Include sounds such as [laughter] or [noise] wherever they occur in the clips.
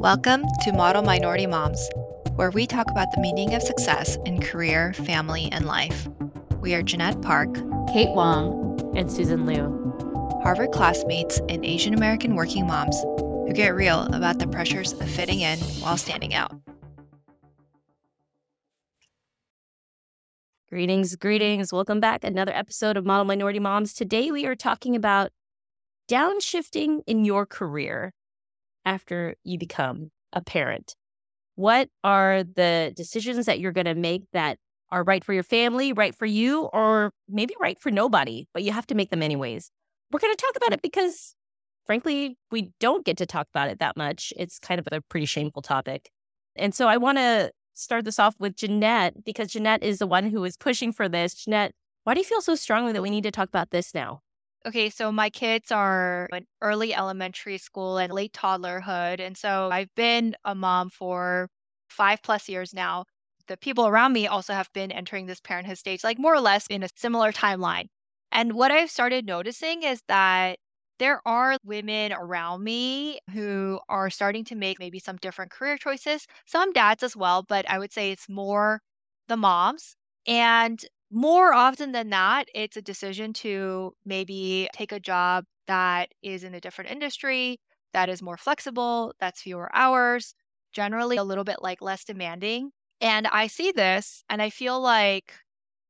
Welcome to Model Minority Moms, where we talk about the meaning of success in career, family, and life. We are Jeanette Park, Kate Wong, and Susan Liu, Harvard classmates and Asian American working moms who get real about the pressures of fitting in while standing out. Greetings, greetings. Welcome back. Another episode of Model Minority Moms. Today we are talking about downshifting in your career after you become a parent. What are the decisions that you're going to make that are right for your family, right for you, or maybe right for nobody, but you have to make them anyways? We're going to talk about it because, frankly, we don't get to talk about it that much. It's kind of a pretty shameful topic. And so I want to start this off with Jeanette because Jeanette is the one who is pushing for this. Jeanette, why do you feel so strongly that we need to talk about this now? Okay, so my kids are in early elementary school and late toddlerhood. And so I've been a mom for five plus years now. The people around me also have been entering this parenthood stage, like more or less in a similar timeline. And what I've started noticing is that there are women around me who are starting to make maybe some different career choices, some dads as well, but I would say it's more the moms. And more often than not, it's a decision to maybe take a job that is in a different industry, that is more flexible, that's fewer hours, generally a little bit like less demanding. And I see this and I feel like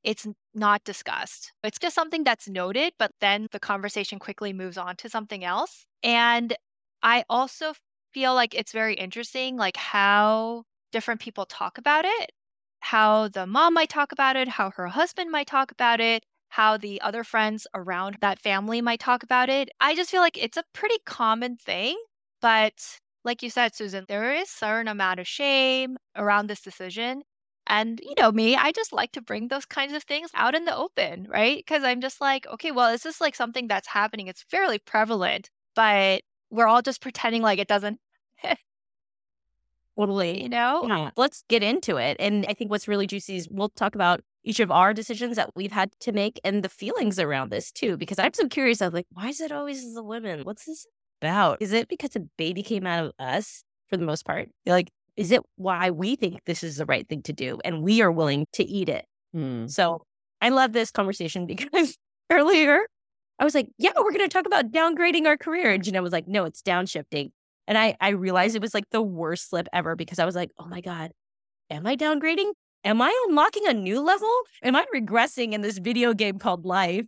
it's not discussed. It's just something that's noted, but then the conversation quickly moves on to something else. And I also feel like it's very interesting, like how different people talk about it how the mom might talk about it, how her husband might talk about it, how the other friends around that family might talk about it. I just feel like it's a pretty common thing. But like you said, Susan, there is certain amount of shame around this decision. And, you know, me, I just like to bring those kinds of things out in the open, right? Because I'm just like, okay, well, this is like something that's happening? It's fairly prevalent, but we're all just pretending like it doesn't [laughs] Totally. You know? Yeah. Let's get into it. And I think what's really juicy is we'll talk about each of our decisions that we've had to make and the feelings around this too. Because I'm so curious. I'm like, why is it always the women? What's this about? Is it because a baby came out of us for the most part? Like, is it why we think this is the right thing to do and we are willing to eat it? Hmm. So I love this conversation [laughs] because earlier I was like, yeah, we're going to talk about downgrading our career. And Jeanette was like, no, it's downshifting. And I, I realized it was like the worst slip ever because I was like, oh my God, am I downgrading? Am I unlocking a new level? Am I regressing in this video game called life?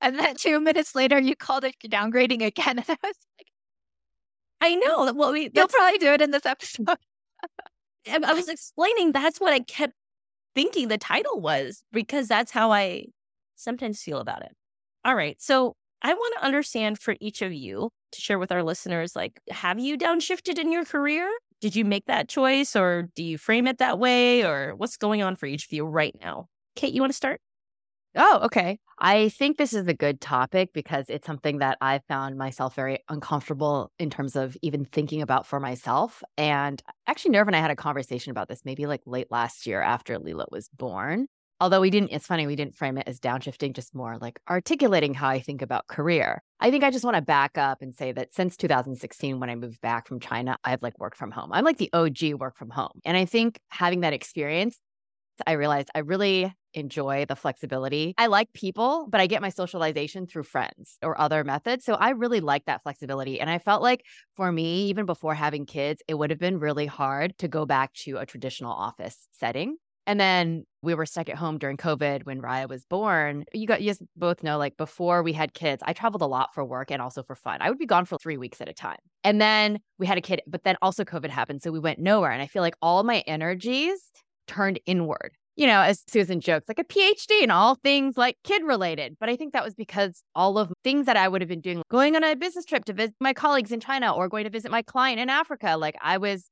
And then two minutes later, you called it downgrading again. [laughs] And I was like, I know. That well, we, you'll probably do it in this episode. I was explaining that's what I kept thinking the title was because that's how I sometimes feel about it. All right. So I want to understand for each of you to share with our listeners like, have you downshifted in your career? Did you make that choice or do you frame it that way or what's going on for each of you right now? Kate, you want to start? Oh, okay. I think this is a good topic because it's something that I found myself very uncomfortable in terms of even thinking about for myself. And actually, Nirav and I had a conversation about this maybe like late last year after Lila was born although we didn't it's funny we didn't frame it as downshifting just more like articulating how i think about career. I think i just want to back up and say that since 2016 when i moved back from china i've like worked from home. I'm like the og work from home. And i think having that experience i realized i really enjoy the flexibility. I like people but i get my socialization through friends or other methods. So i really like that flexibility. And i felt like for me even before having kids it would have been really hard to go back to a traditional office setting and then we were stuck at home during COVID when Raya was born. You got you both know like before we had kids, I traveled a lot for work and also for fun. I would be gone for three weeks at a time. And then we had a kid, but then also COVID happened. So we went nowhere. And I feel like all my energies turned inward. You know, as Susan jokes, like a PhD in all things like kid related. But I think that was because all of things that I would have been doing, going on a business trip to visit my colleagues in China or going to visit my client in Africa, like I was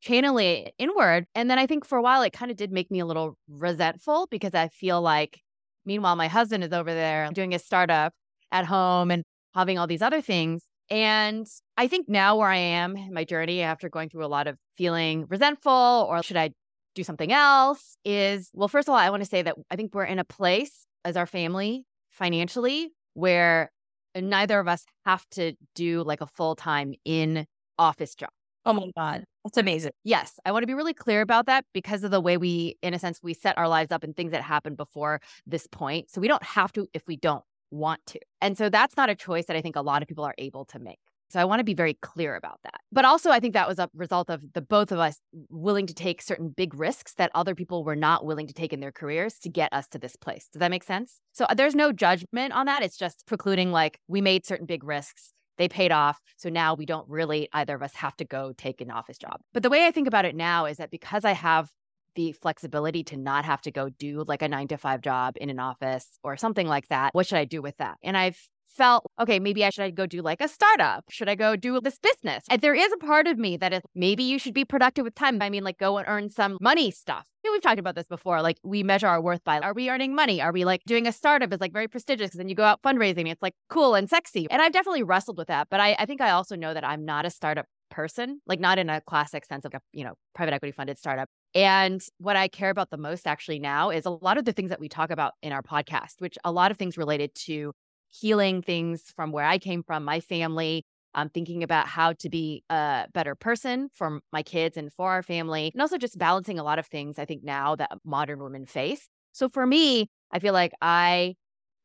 channel it inward. And then I think for a while, it kind of did make me a little resentful because I feel like, meanwhile, my husband is over there doing his startup at home and having all these other things. And I think now where I am in my journey after going through a lot of feeling resentful or should I do something else is well, first of all, I want to say that I think we're in a place as our family financially where neither of us have to do like a full time in office job. Oh my God. That's amazing. Yes, I want to be really clear about that because of the way we, in a sense, we set our lives up and things that happened before this point. So we don't have to if we don't want to. And so that's not a choice that I think a lot of people are able to make. So I want to be very clear about that. But also, I think that was a result of the both of us willing to take certain big risks that other people were not willing to take in their careers to get us to this place. Does that make sense? So uh, there's no judgment on that. It's just precluding like we made certain big risks. They paid off. So now we don't really, either of us have to go take an office job. But the way I think about it now is that because I have the flexibility to not have to go do like a nine to five job in an office or something like that, what should I do with that? And I've felt, okay, maybe I should I go do like a startup. Should I go do this business? And there is a part of me that is maybe you should be productive with time. I mean, like go and earn some money stuff. You know, we've talked about this before. Like we measure our worth by are we earning money? Are we like doing a startup is like very prestigious because then you go out fundraising. It's like cool and sexy. And I've definitely wrestled with that. But I, I think I also know that I'm not a startup person, like not in a classic sense of a, you know, private equity funded startup. And what I care about the most actually now is a lot of the things that we talk about in our podcast, which a lot of things related to healing things from where I came from, my family. I'm thinking about how to be a better person for my kids and for our family, and also just balancing a lot of things I think now that modern women face. So for me, I feel like I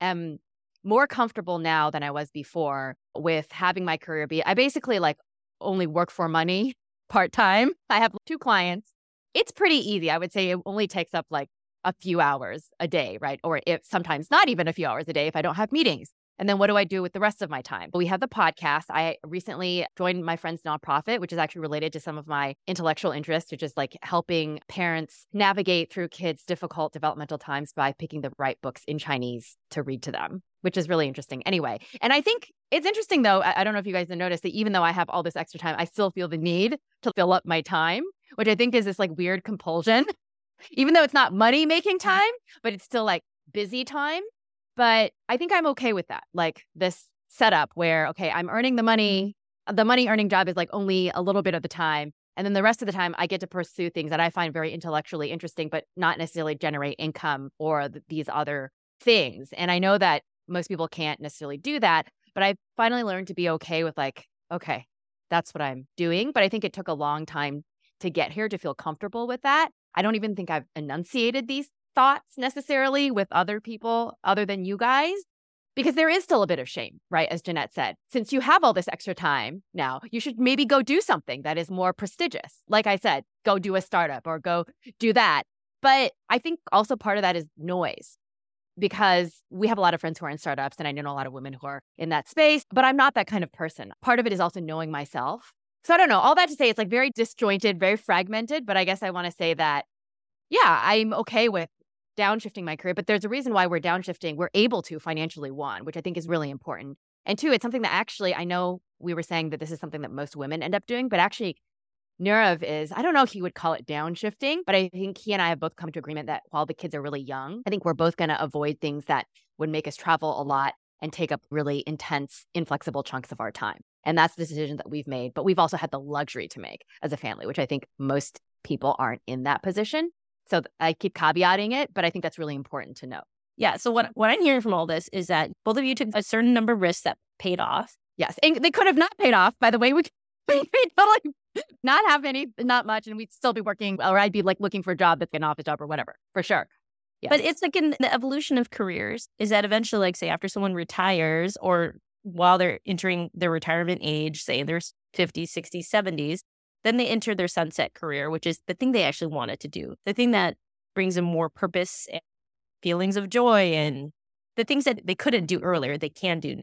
am more comfortable now than I was before with having my career be. I basically like only work for money [laughs] part time. I have two clients. It's pretty easy. I would say it only takes up like a few hours a day, right? Or if sometimes not even a few hours a day if I don't have meetings. And then what do I do with the rest of my time? We have the podcast. I recently joined my friend's nonprofit, which is actually related to some of my intellectual interests, which is like helping parents navigate through kids' difficult developmental times by picking the right books in Chinese to read to them, which is really interesting. Anyway, and I think it's interesting though. I, don't know if you guys have noticed that even though I have all this extra time, I still feel the need to fill up my time, which I think is this like weird compulsion even though it's not money making time, but it's still like busy time. But I think I'm okay with that. Like this setup where, okay, I'm earning the money. Mm-hmm. The money earning job is like only a little bit of the time. And then the rest of the time, I get to pursue things that I find very intellectually interesting, but not necessarily generate income or th- these other things. And I know that most people can't necessarily do that, but I finally learned to be okay with like, okay, that's what I'm doing. But I think it took a long time to get here to feel comfortable with that. I don't even think I've enunciated these thoughts necessarily with other people other than you guys because there is still a bit of shame, right? As Jeanette said, since you have all this extra time now, you should maybe go do something that is more prestigious. Like I said, go do a startup or go do that. But I think also part of that is noise because we have a lot of friends who are in startups and I know a lot of women who are in that space, but I'm not that kind of person. Part of it is also knowing myself so I don't know. All that to say, it's like very disjointed, very fragmented. But I guess I want to say that, yeah, I'm okay with downshifting my career. But there's a reason why we're downshifting. We're able to financially, one, which I think is really important. And two, it's something that actually, I know we were saying that this is something that most women end up doing, but actually, Nirav is, I don't know if he would call it downshifting, but I think he and I have both come to agreement that while the kids are really young, I think we're both going to avoid things that would make us travel a lot and take up really intense, inflexible chunks of our time. And that's the decision that we've made. But we've also had the luxury to make as a family, which I think most people aren't in that position. So I keep caveating it, but I think that's really important to know. Yeah. So what what I'm hearing from all this is that both of you took a certain number of risks that paid off. Yes, and they could have not paid off. By the way, we we [laughs] totally not have any, not much, and we'd still be working, or I'd be like looking for a job that's an office job or whatever, for sure. Yes. But it's like in the evolution of careers is that eventually, like say after someone retires or while they're entering their retirement age, say in their 50s, 60s, 70s, then they enter their sunset career, which is the thing they actually wanted to do, the thing that brings them more purpose and feelings of joy and the things that they couldn't do earlier, they can do.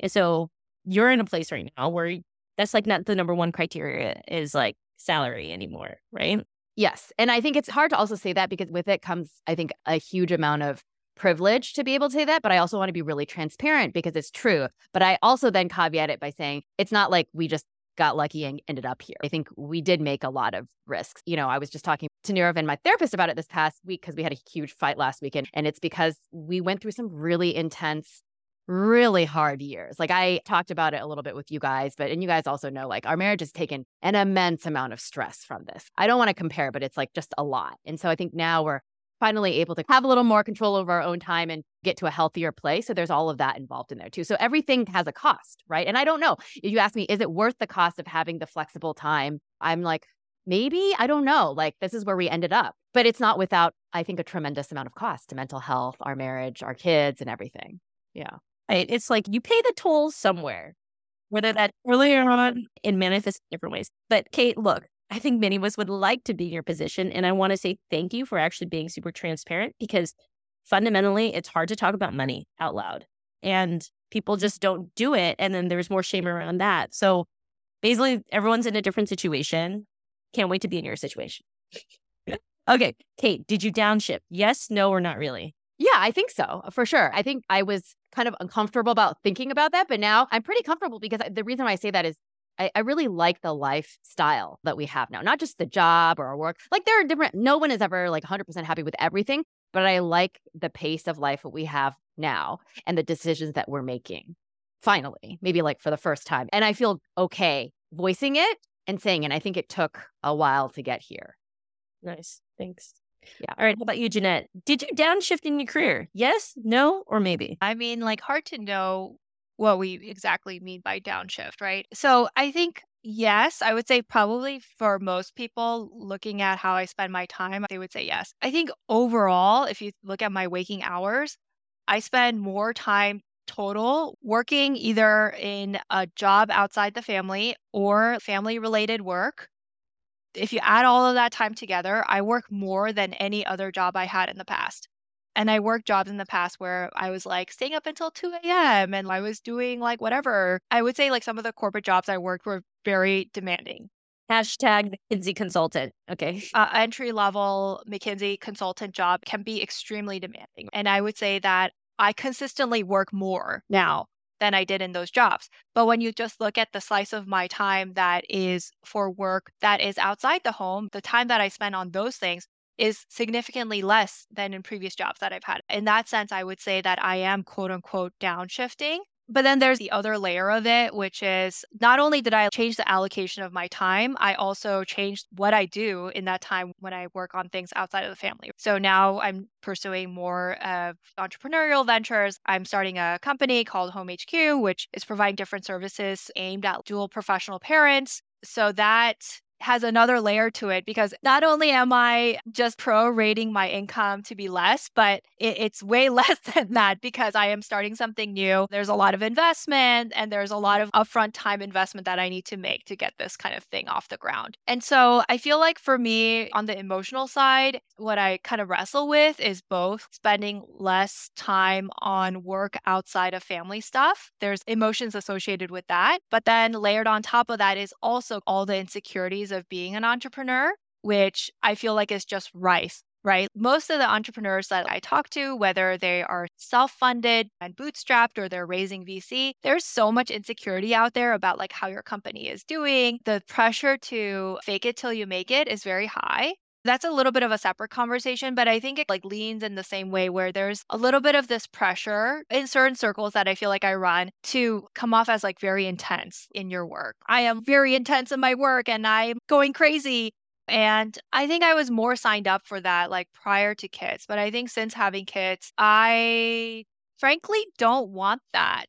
And so you're in a place right now where that's like not the number one criteria is like salary anymore, right? Yes. And I think it's hard to also say that because with it comes, I think, a huge amount of privilege to be able to say that, but I also want to be really transparent because it's true. But I also then caveat it by saying it's not like we just got lucky and ended up here. I think we did make a lot of risks. You know, I was just talking to Nirav and my therapist about it this past week because we had a huge fight last weekend. And it's because we went through some really intense, really hard years. Like I talked about it a little bit with you guys, but and you guys also know like our marriage has taken an immense amount of stress from this. I don't want to compare, but it's like just a lot. And so I think now we're finally able to have a little more control over our own time and get to a healthier place. So there's all of that involved in there too. So everything has a cost, right? And I don't know. If you ask me, is it worth the cost of having the flexible time? I'm like, maybe, I don't know. Like this is where we ended up. But it's not without, I think, a tremendous amount of cost to mental health, our marriage, our kids, and everything. Yeah. Right. It's like you pay the toll somewhere, whether that earlier on in manifest different ways. But Kate, look, I think many of us would like to be in your position. And I want to say thank you for actually being super transparent because fundamentally, it's hard to talk about money out loud. And people just don't do it. And then there's more shame around that. So basically, everyone's in a different situation. Can't wait to be in your situation. [laughs] okay. Kate, did you downshift? Yes, no, or not really? Yeah, I think so, for sure. I think I was kind of uncomfortable about thinking about that, but now I'm pretty comfortable because the reason why I say that is I, I, really like the lifestyle that we have now, not just the job or our work. Like there are different, no one is ever like 100% happy with everything, but I like the pace of life that we have now and the decisions that we're making. Finally, maybe like for the first time. And I feel okay voicing it and saying and I think it took a while to get here. Nice. Thanks. Yeah. All right. How about you, Jeanette? Did you downshift in your career? Yes, no, or maybe? I mean, like, hard to know what we exactly mean by downshift, right? So I think, yes, I would say probably for most people looking at how I spend my time, they would say yes. I think overall, if you look at my waking hours, I spend more time total working either in a job outside the family or family related work. If you add all of that time together, I work more than any other job I had in the past. And I worked jobs in the past where I was like staying up until 2 a.m. and I was doing like whatever. I would say like some of the corporate jobs I worked were very demanding. Hashtag McKinsey consultant. Okay. Uh, entry level McKinsey consultant job can be extremely demanding. And I would say that I consistently work more now than I did in those jobs. But when you just look at the slice of my time that is for work that is outside the home, the time that I spend on those things is significantly less than in previous jobs that I've had. In that sense, I would say that I am quote unquote downshifting. But then there's the other layer of it, which is not only did I change the allocation of my time, I also changed what I do in that time when I work on things outside of the family. So now I'm pursuing more of entrepreneurial ventures. I'm starting a company called Home HQ, which is providing different services aimed at dual professional parents. So that has another layer to it because not only am I just prorating my income to be less, but it, it's way [laughs] less than that because I am starting something new. There's a lot of investment and there's a lot of upfront time investment that I need to make to get this kind of thing off the ground. And so I feel like for me on the emotional side, what I kind of wrestle with is both spending less time on work outside of family stuff. There's emotions associated with that. But then layered on top of that is also all the insecurities of being an entrepreneur, which I feel like is just rife right? Most of the entrepreneurs that I talk to, whether they are self funded and bootstrapped or they're raising VC, there's so much insecurity out there about like how your company is doing. The pressure to fake it till you make it is very high. That's a little bit of a separate conversation, but I think it like leans in the same way where there's a little bit of this pressure in certain circles that I feel like I run to come off as like very intense in your work. I am very intense in my work and I'm going crazy. And I think I was more signed up for that like prior to kids. But I think since having kids, I frankly don't want that.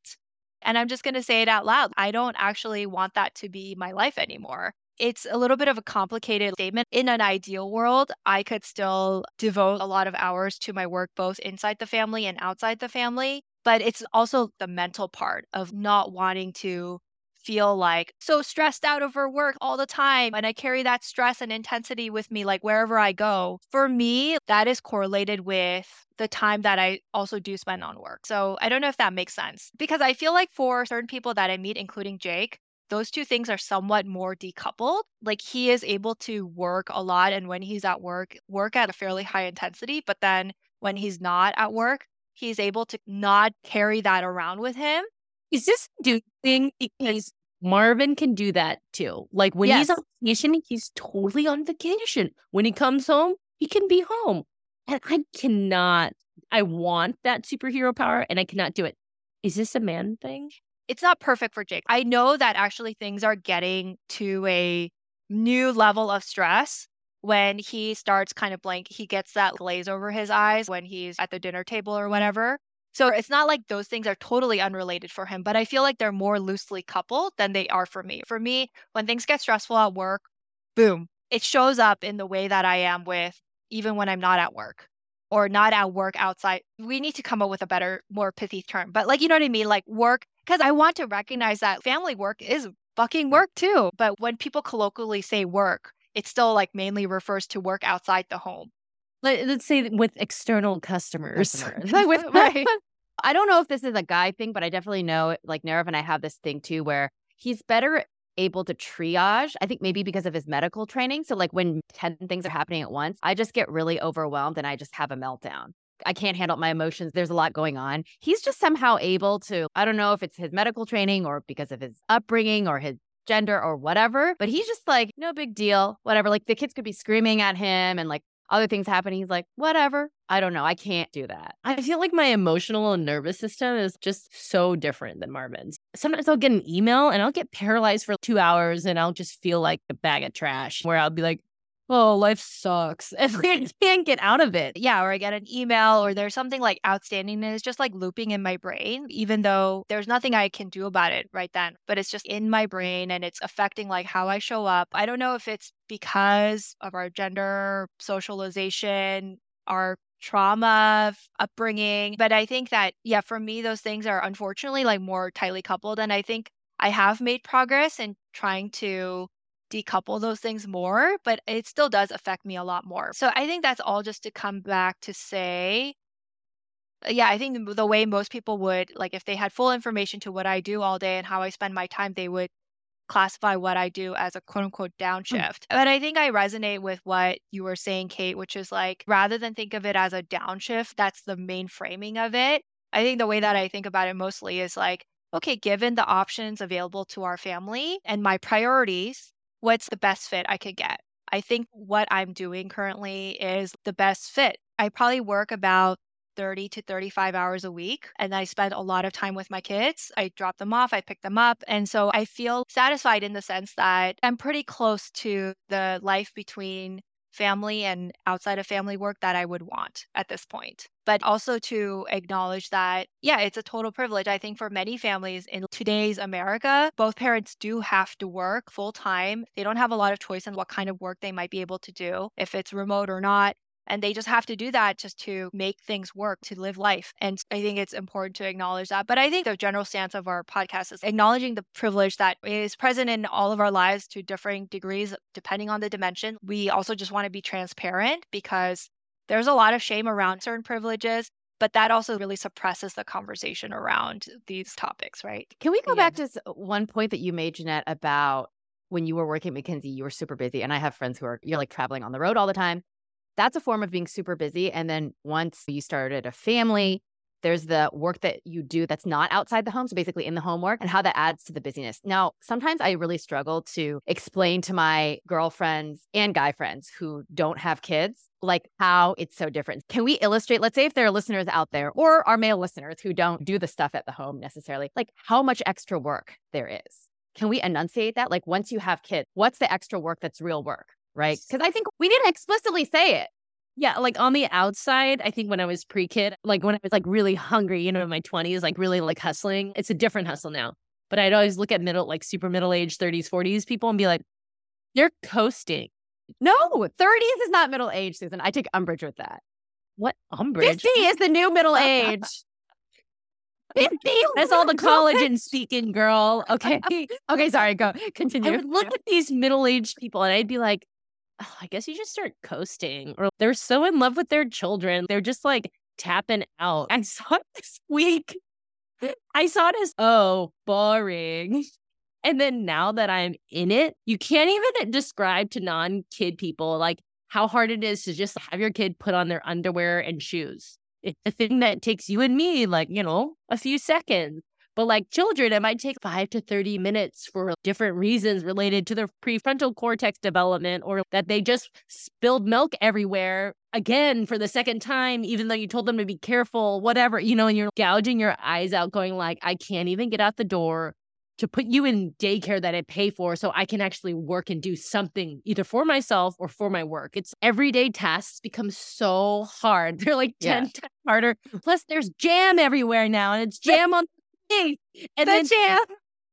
And I'm just going to say it out loud. I don't actually want that to be my life anymore it's a little bit of a complicated statement. In an ideal world, I could still devote a lot of hours to my work, both inside the family and outside the family. But it's also the mental part of not wanting to feel like so stressed out over work all the time. And I carry that stress and intensity with me, like wherever I go. For me, that is correlated with the time that I also do spend on work. So I don't know if that makes sense because I feel like for certain people that I meet, including Jake, those two things are somewhat more decoupled. Like he is able to work a lot and when he's at work, work at a fairly high intensity, but then when he's not at work, he's able to not carry that around with him. Is this doing because Marvin can do that too. Like when yes. he's on vacation, he's totally on vacation. When he comes home, he can be home. And I cannot, I want that superhero power and I cannot do it. Is this a man thing? It's not perfect for Jake. I know that actually things are getting to a new level of stress when he starts kind of blank, he gets that glaze over his eyes when he's at the dinner table or whatever. So it's not like those things are totally unrelated for him, but I feel like they're more loosely coupled than they are for me. For me, when things get stressful at work, boom, it shows up in the way that I am with even when I'm not at work or not at work outside. We need to come up with a better, more pithy term. But like, you know what I mean? Like work, because I want to recognize that family work is fucking work too. But when people colloquially say work, it still like mainly refers to work outside the home. Let, us say with external customers. customers. [laughs] with, [laughs] right. [laughs] I don't know if this is a guy thing, but I definitely know like Nirav and I have this thing too where he's better able to triage. I think maybe because of his medical training. So like when 10 things are happening at once, I just get really overwhelmed and I just have a meltdown. I can't handle my emotions. There's a lot going on. He's just somehow able to, I don't know if it's his medical training or because of his upbringing or his gender or whatever, but he's just like, no big deal, whatever. Like the kids could be screaming at him and like other things happening. He's like, whatever. I don't know. I can't do that. I feel like my emotional and nervous system is just so different than Marvin's. Sometimes I'll get an email and I'll get paralyzed for two hours and I'll just feel like a bag of trash where I'll be like, oh, life sucks. [laughs] And I can't get out of it. Yeah, or I get an email or there's something like outstanding and it's just like looping in my brain, even though there's nothing I can do about it right then. But it's just in my brain and it's affecting like how I show up. I don't know if it's because of our gender, socialization, our trauma upbringing. But I think that, yeah, for me, those things are unfortunately like more tightly coupled. And I think I have made progress in trying to decouple those things more, but it still does affect me a lot more. So I think that's all just to come back to say, uh, yeah, I think the, the way most people would, like if they had full information to what I do all day and how I spend my time, they would classify what I do as a quote unquote hmm. downshift. Mm. But I think I resonate with what you were saying, Kate, which is like rather than think of it as a downshift, that's the main framing of it. I think the way that I think about it mostly is like, okay, given the options available to our family and my priorities, what's the best fit I could get. I think what I'm doing currently is the best fit. I probably work about 30 to 35 hours a week and I spend a lot of time with my kids. I drop them off, I pick them up. And so I feel satisfied in the sense that I'm pretty close to the life between family and outside of family work that I would want at this point. But also to acknowledge that, yeah, it's a total privilege. I think for many families in today's America, both parents do have to work full time. They don't have a lot of choice in what kind of work they might be able to do, if it's remote or not. And they just have to do that just to make things work, to live life. And I think it's important to acknowledge that. But I think the general stance of our podcast is acknowledging the privilege that is present in all of our lives to differing degrees, depending on the dimension. We also just want to be transparent because there's a lot of shame around certain privileges but that also really suppresses the conversation around these topics, right? Can we go yeah. back to one point that you made, Jeanette, about when you were working at McKinsey, you were super busy. And I have friends who are, you're like traveling on the road all the time that's a form of being super busy. And then once you started a family, there's the work that you do that's not outside the home. So basically in the homework and how that adds to the busyness. Now, sometimes I really struggle to explain to my girlfriends and guy friends who don't have kids, like how it's so different. Can we illustrate, let's say if there are listeners out there or our male listeners who don't do the stuff at the home necessarily, like how much extra work there is? Can we enunciate that? Like once you have kids, what's the extra work that's real work? Right? Because I think we need to explicitly say it. Yeah, like on the outside, I think when I was pre kid, like when I was like really hungry, you know, in my 20s, like really like hustling, it's a different hustle now. But I'd always look at middle, like super middle aged 30s, 40s people and be like, they're coasting. No, 30s is not middle age, Susan. I take umbrage with that. What umbrage? 50 is the new middle age. [laughs] 50. That's all the college and speaking, girl. Okay. [laughs] okay, sorry, go. Continue. I would look at these middle aged people and I'd be like, [sighs] I guess you just start coasting. Or they're so in love with their children. They're just like tapping out. I [laughs] saw it this week. I saw it as, oh, boring. And then now that I'm in it, you can't even describe to non kid people like how hard it is to just have your kid put on their underwear and shoes. It's a thing that takes you and me like, you know, a few seconds. But like children, it might take five to 30 minutes for different reasons related to their prefrontal cortex development or that they just spilled milk everywhere again for the second time, even though you told them to be careful, whatever, you know, and you're gouging your eyes out, going like, I can't even get out the door to put you in daycare that I pay for so I can actually work and do something either for myself or for my work. It's everyday tasks become so hard. [laughs] They're like 10 Yeah. times harder. Plus, there's jam everywhere now, and it's jam on. And The then jam.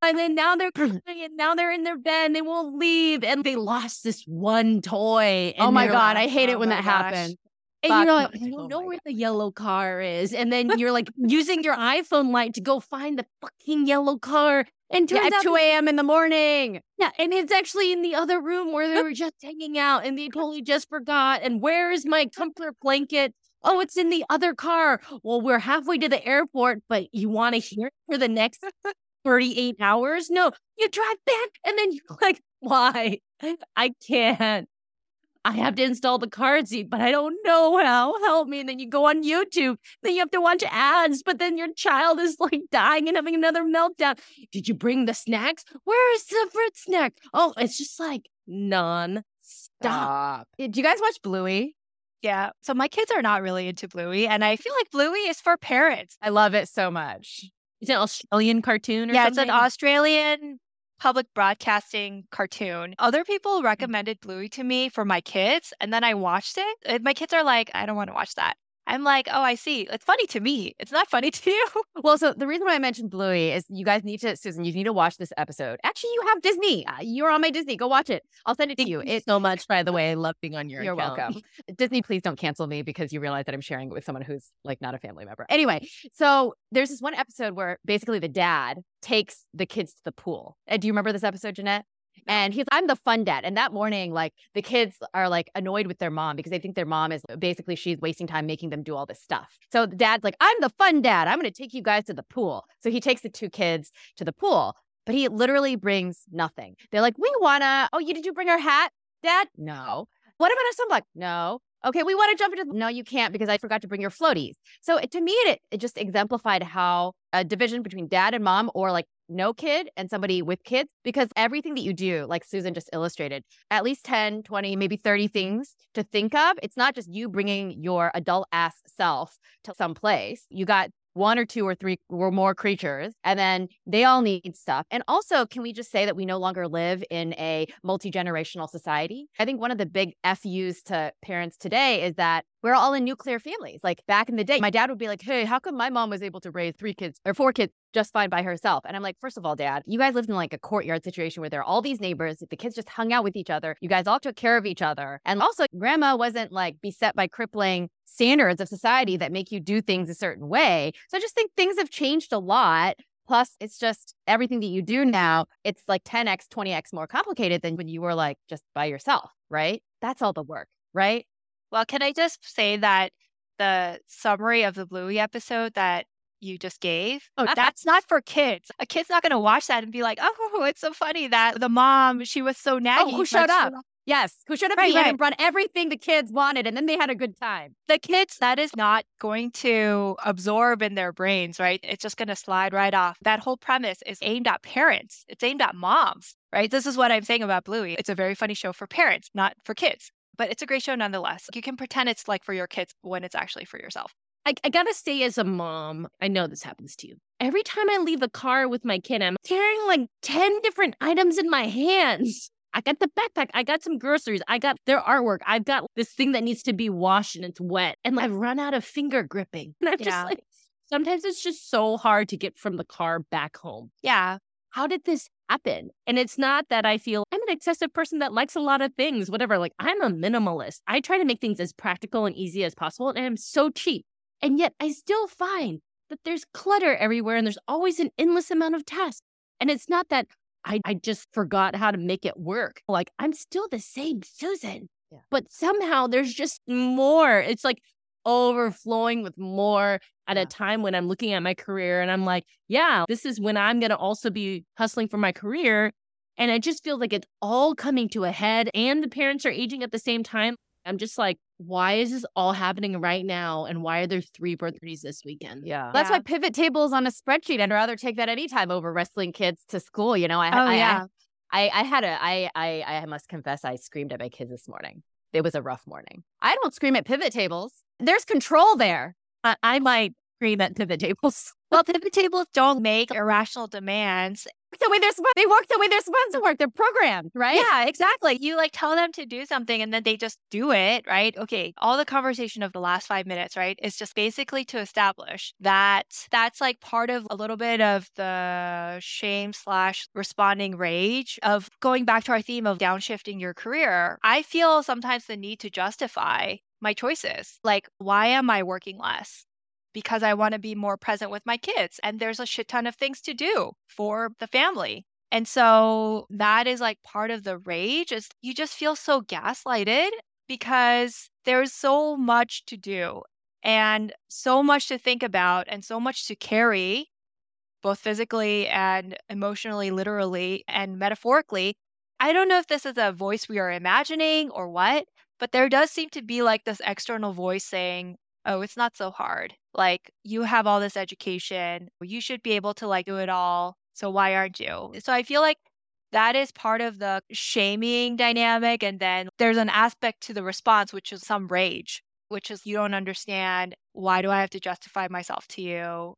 and then now they're [clears throat] crying and now they're in their bed and they won't leave and they lost this one toy. oh my god, like, I hate oh it when that gosh. happens. and Fuck you're like. I don't Oh know where the yellow car is. And then you're like [laughs] using your iPhone light to go find the fucking yellow car. And Yeah, at out 2 a.m. in the morning. yeah, and it's actually in the other room where they were just hanging out and they totally just forgot. And where is my comfort blanket? Oh, it's in the other car. Well, we're halfway to the airport, but you want to [laughs] hear it for the next 38 hours? No, you drive back and then you're [laughs] like, why? I can't. I have to install the car seat, but I don't know how. Help me. And then you go on YouTube. Then you have to watch ads, but then your child is like dying and having another meltdown. Did you bring the snacks? Where is the fruit snack? Oh, it's just like non stop. Do you guys watch Bluey? Yeah. So my kids are not really into Bluey, and I feel like Bluey is for parents. I love it so much. It's an Australian cartoon or yeah, something. it's an Australian public broadcasting cartoon. Other people mm. recommended Bluey to me for my kids, and then I watched it. and My kids are like, I don't want to watch that. I'm like, oh, I see. It's funny to me. It's not funny [laughs] to you. Well, so the reason why I mentioned Bluey is you guys need to, Susan, you need to watch this episode. Actually, you have Disney. Uh, You're on my Disney. Go watch it. I'll send it to Thank you. you It, so much, by the way. I love being on your You're account. welcome. [laughs] Disney, please don't cancel me because you realize that I'm sharing it with someone who's like not a family member. Anyway, so there's this one episode where basically the dad takes the kids to the pool. Uh, do you remember this episode, Jeanette? And he's, I'm the fun dad. And that morning, like the kids are like annoyed with their mom because they think their mom is basically she's wasting time making them do all this stuff. So the dad's like, I'm the fun dad. I'm going to take you guys to the pool. So he takes the two kids to the pool, but he literally brings nothing. They're like, we want to, oh, you did you bring our hat, dad? No. What about a sunblock? No. Okay, we want to jump into. No, you can't because I forgot to bring your floaties. So it, to me, it it just exemplified how a division between dad and mom, or like no kid and somebody with kids, because everything that you do, like Susan just illustrated, at least 10, 20, maybe 30 things to think of. It's not just you bringing your adult ass self to some place. You got one or two or three or more creatures, and then they all need stuff. And also, can we just say that we no longer live in a multi generational society? I think one of the big FUs to parents today is that we're all in nuclear families. Like back in the day, my dad would be like, Hey, how come my mom was able to raise three kids or four kids just fine by herself? And I'm like, First of all, dad, you guys lived in like a courtyard situation where there are all these neighbors. The kids just hung out with each other. You guys all took care of each other. And also, grandma wasn't like beset by crippling standards of society that make you do things a certain way. So I just think things have changed a lot. Plus, it's just everything that you do now, it's like 10x, 20x more complicated than when you were like just by yourself, right? That's all the work, right? Well, can I just say that the summary of the Bluey episode that you just gave, Oh, that's not for kids. A kid's not going to watch that and be like, oh, [laughs] it's so funny that the mom, she was so oh, naggy. who but showed she- up? Yes, who should have Right, been right. and brought everything the kids wanted, and then they had a good time. The kids, that is not going to absorb in their brains, right? It's just going to slide right off. That whole premise is aimed at parents, it's aimed at moms, right? This is what I'm saying about Bluey. It's a very funny show for parents, not for kids. But it's a great show nonetheless. You can pretend it's like for your kids when it's actually for yourself. I, I gotta say, as a mom, I know this happens to you. Every time I leave the car with my kid, I'm carrying like 10 different items in my hands. I got the backpack. I got some groceries. I got their artwork. I've got this thing that needs to be washed and it's wet. And I've run out of finger gripping. [laughs] And I'm just like, sometimes it's just so hard to get from the car back home. Yeah. How did this happen? And it's not that I feel I'm an excessive person that likes a lot of things, whatever. Like, I'm a minimalist. I try to make things as practical and easy as possible. And I'm so cheap. And yet I still find that there's clutter everywhere and there's always an endless amount of tasks. And it's not that I, I just forgot how to make it work. Like, I'm still the same Susan. Yeah. But somehow there's just more. It's like overflowing with more at Yeah. a time when I'm looking at my career and I'm like, yeah, this is when I'm going to also be hustling for my career. And I just feel like it's all coming to a head and the parents are aging at the same time. I'm just like, why is this all happening right now? And why are there three birthdays this weekend? Yeah. That's why Yeah. pivot tables on a spreadsheet. I'd rather take that anytime over wrestling kids to school. You know, I, Oh, I, yeah. I, I had a, I, I, I must confess, I screamed at my kids this morning. It was a rough morning. I don't scream at pivot tables. There's control there. I, I might scream at pivot tables. Well, pivot tables don't make irrational demands the way they're they work the way they're supposed to work. They're programmed, right? Yeah, exactly. You like tell them to do something and then they just do it, right? Okay. All the conversation of the last five minutes, right, is just basically to establish that that's like part of a little bit of the shame slash responding rage of going back to our theme of downshifting your career. I feel sometimes the need to justify my choices. Like, why am I working less? Because I want to be more present with my kids. And there's a shit ton of things to do for the family. And so that is like part of the rage is you just feel so gaslighted because there's so much to do and so much to think about and so much to carry both physically and emotionally, literally and metaphorically. I don't know if this is a voice we are imagining or what, but there does seem to be like this external voice saying, oh, it's not so hard. Like, you have all this education. You should be able to like do it all. So why aren't you? So I feel like that is part of the shaming dynamic. And then there's an aspect to the response, which is some rage, which is you don't understand. Why do I have to justify myself to you?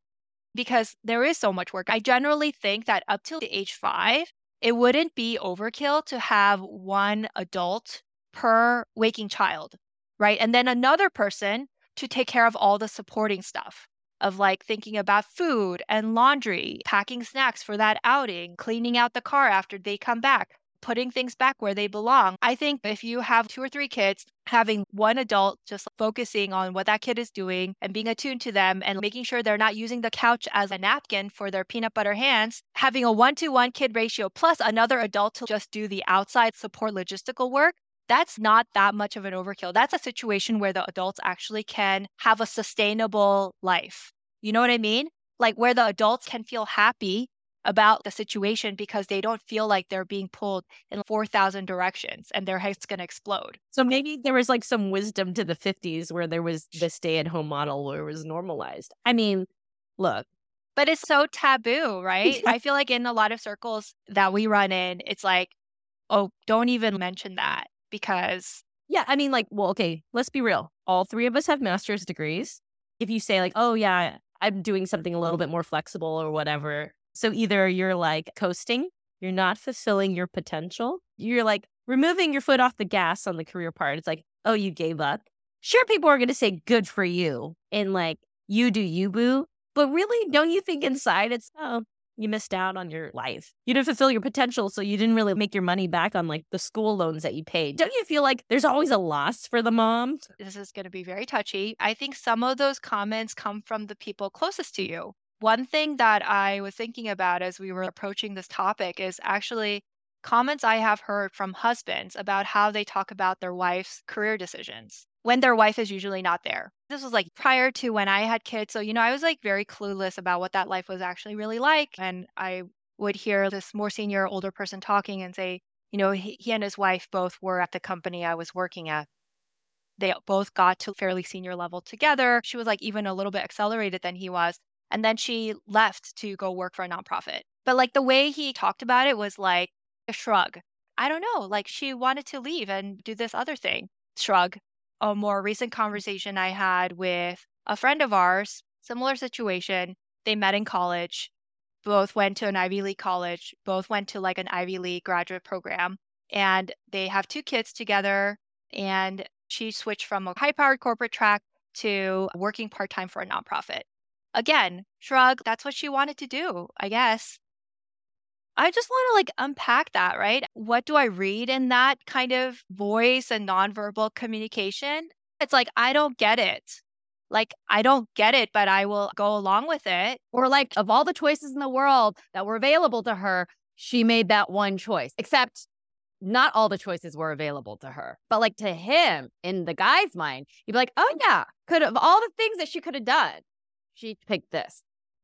Because there is so much work. I generally think that up till age five, it wouldn't be overkill to have one adult per waking child, right? And then another person to take care of all the supporting stuff of like thinking about food and laundry, packing snacks for that outing, cleaning out the car after they come back, putting things back where they belong. I think if you have two or three kids, having one adult just focusing on what that kid is doing and being attuned to them and making sure they're not using the couch as a napkin for their peanut butter hands, having a one to one kid ratio plus another adult to just do the outside support logistical work, that's not that much of an overkill. That's a situation where the adults actually can have a sustainable life. You know what I mean? Like where the adults can feel happy about the situation because they don't feel like they're being pulled in 4,000 directions and their head's going to explode. So maybe there was like some wisdom to the 50s where there was the stay at home model where it was normalized. I mean, look. But it's so taboo, right? [laughs] I feel like in a lot of circles that we run in, it's like, oh, don't even mention that because yeah, I mean, like, well, okay, let's be real. All three of us have master's degrees. If you say, like, oh, yeah, I'm doing something a little bit more flexible or whatever. So either you're like coasting, you're not fulfilling your potential, you're like removing your foot off the gas on the career part. It's like, oh, you gave up. Sure, people are going to say good for you and like, you do you, boo. But really, don't you think inside it's, oh, you missed out on your life. You didn't fulfill your potential, so you didn't really make your money back on like the school loans that you paid. Don't you feel like there's always a loss for the mom? This is going to be very touchy. I think some of those comments come from the people closest to you. One thing that I was thinking about as we were approaching this topic is actually comments I have heard from husbands about how they talk about their wife's career decisions when their wife is usually not there. This was like prior to when I had kids. So, you know, I was like very clueless about what that life was actually really like. And I would hear this more senior, older person talking and say, you know, he, he and his wife both were at the company I was working at. They both got to fairly senior level together. She was like even a little bit accelerated than he was. And then she left to go work for a nonprofit. But like the way he talked about it was like a shrug. I don't know. Like she wanted to leave and do this other thing. Shrug a more recent mm-hmm. conversation I had with a friend of ours, similar situation. They met in college, both went to an Ivy League college, both went to like an Ivy League graduate program, and they have two kids together. And she switched from a high powered corporate track to working part time for a nonprofit. Again, shrug, that's what she wanted to do, I guess. I just want to like unpack that, right? What do I read in that kind of voice and nonverbal communication? It's like, I don't get it. Like, I don't get it, but I will go along with it. Or, like, of all the choices in the world that were available to her, she made that one choice, except not all the choices were available to her. But, like, to him, in the guy's mind, he'd be like, oh, yeah, could have all the things that she could have done, she picked this.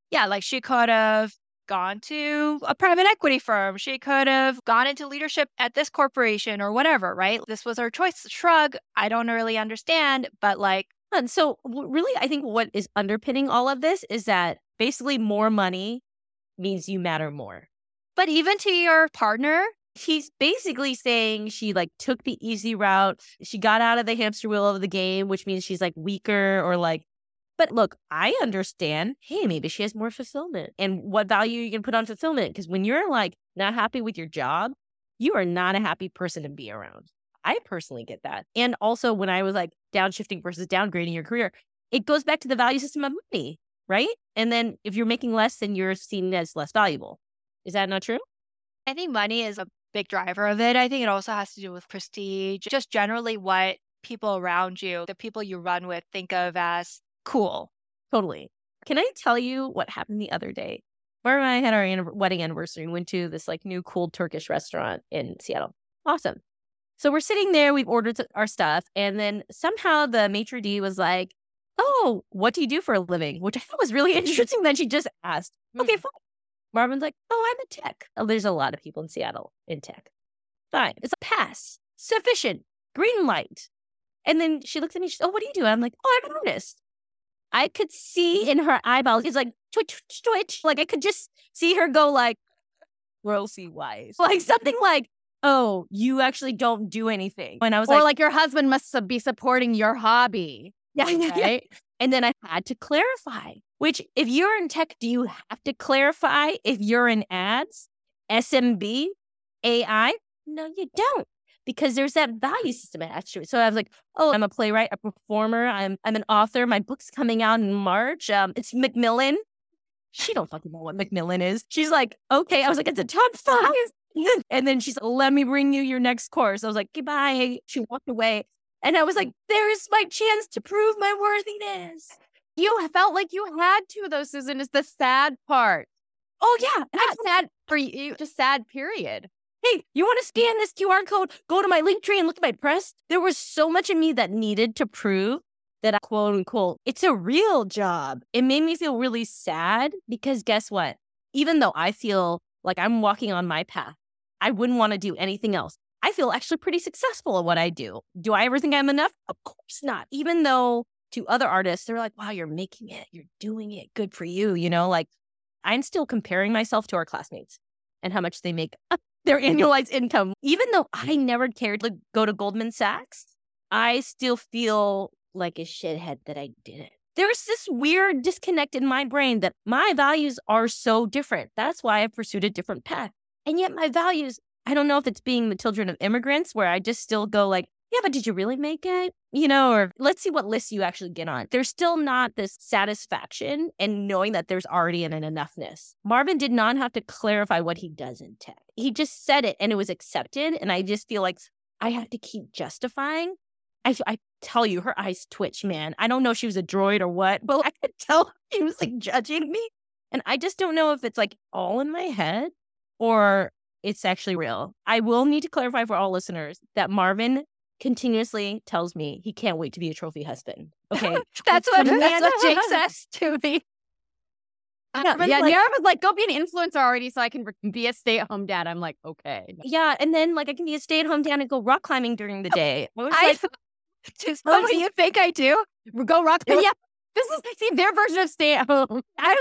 Yeah, like she could have gone to a private equity firm. She could have gone into leadership at this corporation or whatever, right? This was her choice. Shrug. I don't really understand, but like. And so, really, I think what is underpinning all of this is that basically more money means you matter more. But even to your partner, he's basically saying she like took the easy route. She got out of the hamster wheel of the game, which means she's like weaker or like But look, I understand, hey, maybe she has more fulfillment. And what value you can put on fulfillment? Because when you're like not happy with your job, you are not a happy person to be around. I personally get that. And also when I was like downshifting versus downgrading your career, it goes back to the value system of money, right? And then if you're making less, then you're seen as less valuable. Is that not true? I think money is a big driver of it. I think it also has to do with prestige, just generally what people around you, the people you run with, think of as cool. Totally. Can I tell you what happened the other day? Where I had our wedding anniversary and went to this like new cool Turkish restaurant in Seattle. Awesome. So we're sitting there, we've ordered our stuff, and then somehow the maitre d was like, "Oh, what do you do for a living?" Which I thought was really [laughs] interesting that she just asked. Mm. Okay, fine. Marvin's like, "Oh, I'm a tech." Oh, there's a lot of people in Seattle in tech. Fine, it's a pass, sufficient, green light. And then she looks at me. She's, "Oh, what do you do?" I'm like, "Oh, I'm an artist." I could see mm-hmm. in her eyeballs, it's like twitch, twitch, twitch. Like I could just see her go like, grossy wise, [laughs] like something like, "Oh, you actually don't do anything." And I was or like, like your husband must be supporting your hobby. [laughs] Yeah, right. And then I had to clarify. Which, if you're in tech, do you have to clarify if you're in ads, SMB, AI? No, you don't because there's that value system attached to it. So I was like, oh, I'm a playwright, a performer, I'm I'm an author. My book's coming out in March. Um, it's Macmillan. She don't fucking know what Macmillan is. She's like, okay. I was like, it's a top five. [laughs] And then she's like, let me bring you your next course. I was like, goodbye. She walked away. And I was like, there's my chance to prove my worthiness. You felt like you had to, though, Susan, is the sad part. Oh, yeah. Not sad for you, just sad, period hey, you want to scan this QR code? Go to my link tree and look at my press. There was so much in me that needed to prove that I, quote unquote, it's a real job. It made me feel really sad because guess what? Even though I feel like I'm walking on my path, I wouldn't want to do anything else. I feel actually pretty successful at what I do. Do I ever think I'm enough? Of course not. Even though to other artists, they're like, wow, you're making it, you're doing it, good for you. You know, like I'm still comparing myself to our classmates and how much they make their annualized income. Even though I never cared to go to Goldman Sachs, I still feel like a shithead that I didn't. There's this weird disconnect in my brain that my values are so different. That's why I pursued a different path. And yet my values, I don't know if it's being the children of immigrants where I just still go like, yeah, but did you really make it? You know, or let's see what list you actually get on. There's still not this satisfaction and knowing that there's already an enoughness. Marvin did not have to clarify what he does in tech. He just said it and it was accepted. And I just feel like I have to keep justifying. I, I tell you, her eyes twitch, man. I don't know if she was a droid or what, [laughs] but I could tell she was like judging me. And I just don't know if it's like all in my head or it's actually real. I will need to clarify for all listeners that Marvin continuously tells me he can't wait to be a trophy husband. Okay. [laughs] that's what that's what Jake [laughs] says to me. Yeah, yeah like, was like, go be an influencer already so I can be a stay at home dad. I'm like, okay. Yeah. And then, like, I can be a stay at home dad and go rock climbing during the oh, day. I, like, just, [laughs] oh, what do you think I do? Go rock climbing. Yeah. This is see, their version of stay at home. I'm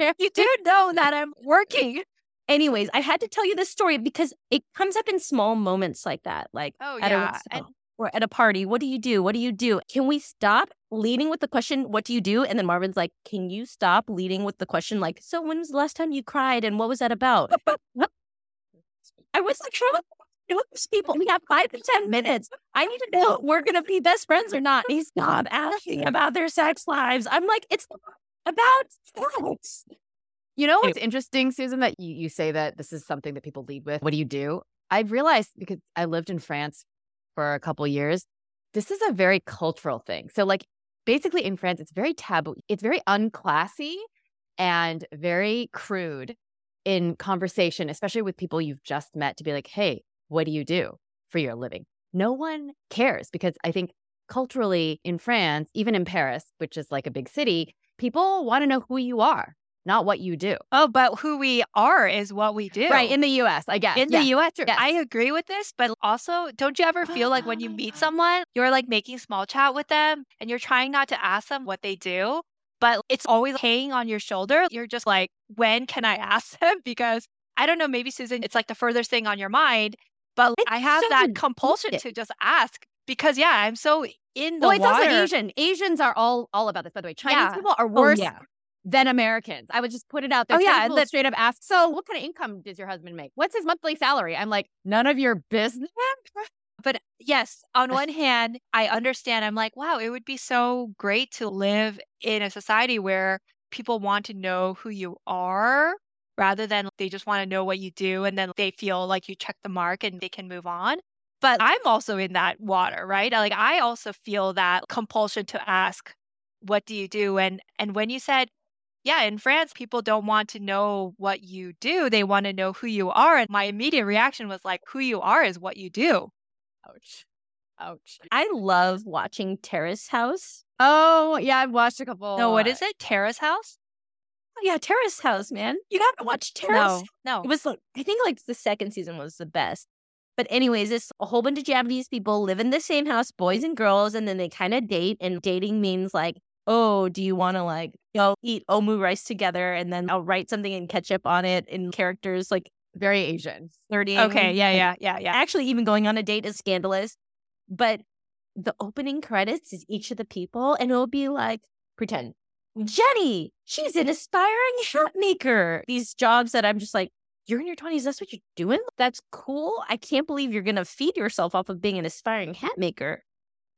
like, you do know that I'm working. Anyways, I had to tell you this story because it comes up in small moments like that. Like, oh, yeah. A, or at a party, what do you do? What do you do? Can we stop leading with the question, what do you do? And then Marvin's like, can you stop leading with the question, like, so when was the last time you cried and what was that about? [laughs] I was like, those people, we have five to 10 minutes. I need to know we're going to be best friends or not. He's not asking about their sex lives. I'm like, it's about sex. You know what's interesting, Susan, that you, you say that this is something that people lead with? What do you do? I've realized because I lived in France for a couple years, this is a very cultural thing. So, like, basically in France, it's very taboo. It's very unclassy and very crude in conversation, especially with people you've just met, to be like, hey, what do you do for your living? No one cares because I think culturally in France, even in Paris, which is like a big city, people want to know who you are not what you do. Oh, but who we are is what we do. Right. In the US, I guess. In yeah. the US. Yes. I agree with this, but also, don't you ever feel like when you meet [gasps] someone, you're like making small chat with them and you're trying not to ask them what they do, but it's always hanging on your shoulder. You're just like, when can I ask them? [laughs] Because I don't know, maybe Susan, it's like the furthest thing on your mind, but it's I have so that compulsion to just ask because yeah, I'm so in the well, it's water. also Asian. Asians are all all about this, by the way. Chinese Yeah. people are Oh, worse yeah. Than Americans. I would just put it out there. Oh, yeah, and that- straight up ask, so what kind of income does your husband make? What's his monthly salary? I'm like, none of your business. [laughs] But yes, on one hand, I understand. I'm like, wow, it would be so great to live in a society where people want to know who you are rather than they just want to know what you do and then they feel like you check the mark and they can move on. But I'm also in that water, right? Like I also feel that compulsion to ask, what do you do? And and when you said, yeah, in France, people don't want to know what you do. They want to know who you are. And my immediate reaction was like, who you are is what you do. Ouch. Ouch. I love watching Terrace House. Oh, yeah, I've watched a couple. No, what uh is it? Terrace House? Oh, yeah, Terrace House, man. You gotta watch Terrace. No, no. It was like I think like the second season was the best. But anyways, it's a whole bunch of Japanese people live in the same house, boys and girls, and then they kind of date. And dating means like, oh, do you want to like you know eat omu rice together, and then I'll write something in ketchup on it in characters like Very Asian. flirting. Okay, yeah, yeah, yeah, yeah. Actually, even going on a date is scandalous. But the opening credits is each of the people, and it'll be like pretend Jenny, she's an aspiring hat maker. These jobs that I'm just like, you're in your 20s. That's what you're doing. That's cool. I can't believe you're going to feed yourself off of being an aspiring hat maker.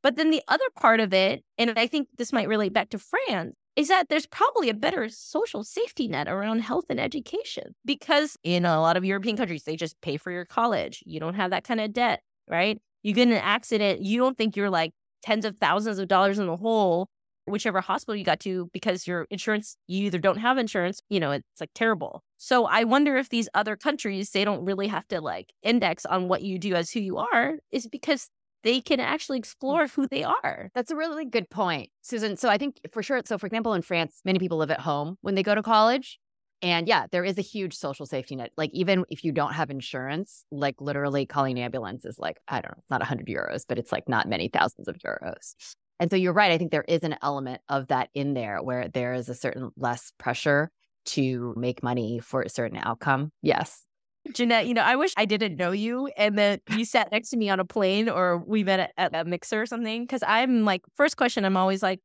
But then the other part of it, and I think this might relate back to France, is that there's probably a better social safety net around health and education because in a lot of European countries, they just pay for your college. You don't have that kind of debt, right? You get in an accident, you don't think you're like tens of thousands of dollars in the hole, whichever hospital you got to, because your insurance, you either don't have insurance, you know, it's like terrible. So I wonder if these other countries, they don't really have to like index on what you do as who you are, is because they can actually mm. explore who they are. That's a really good point, Susan. So I think for sure. So, for example, in France, many people live at home when they go to college. And yeah, there is a huge social safety net. Like, even if you don't have insurance, like literally calling an ambulance is like, I don't know, it's not 100 euros, but it's like not many thousands of euros. And so you're right. I think there is an element of that in there where there is a certain less pressure to make money for a certain outcome. Yes. Jeanette, you know, I wish I didn't know you and that you sat next to me on a plane or we met at, at a mixer or something. Cause I'm like, first question, I'm always like,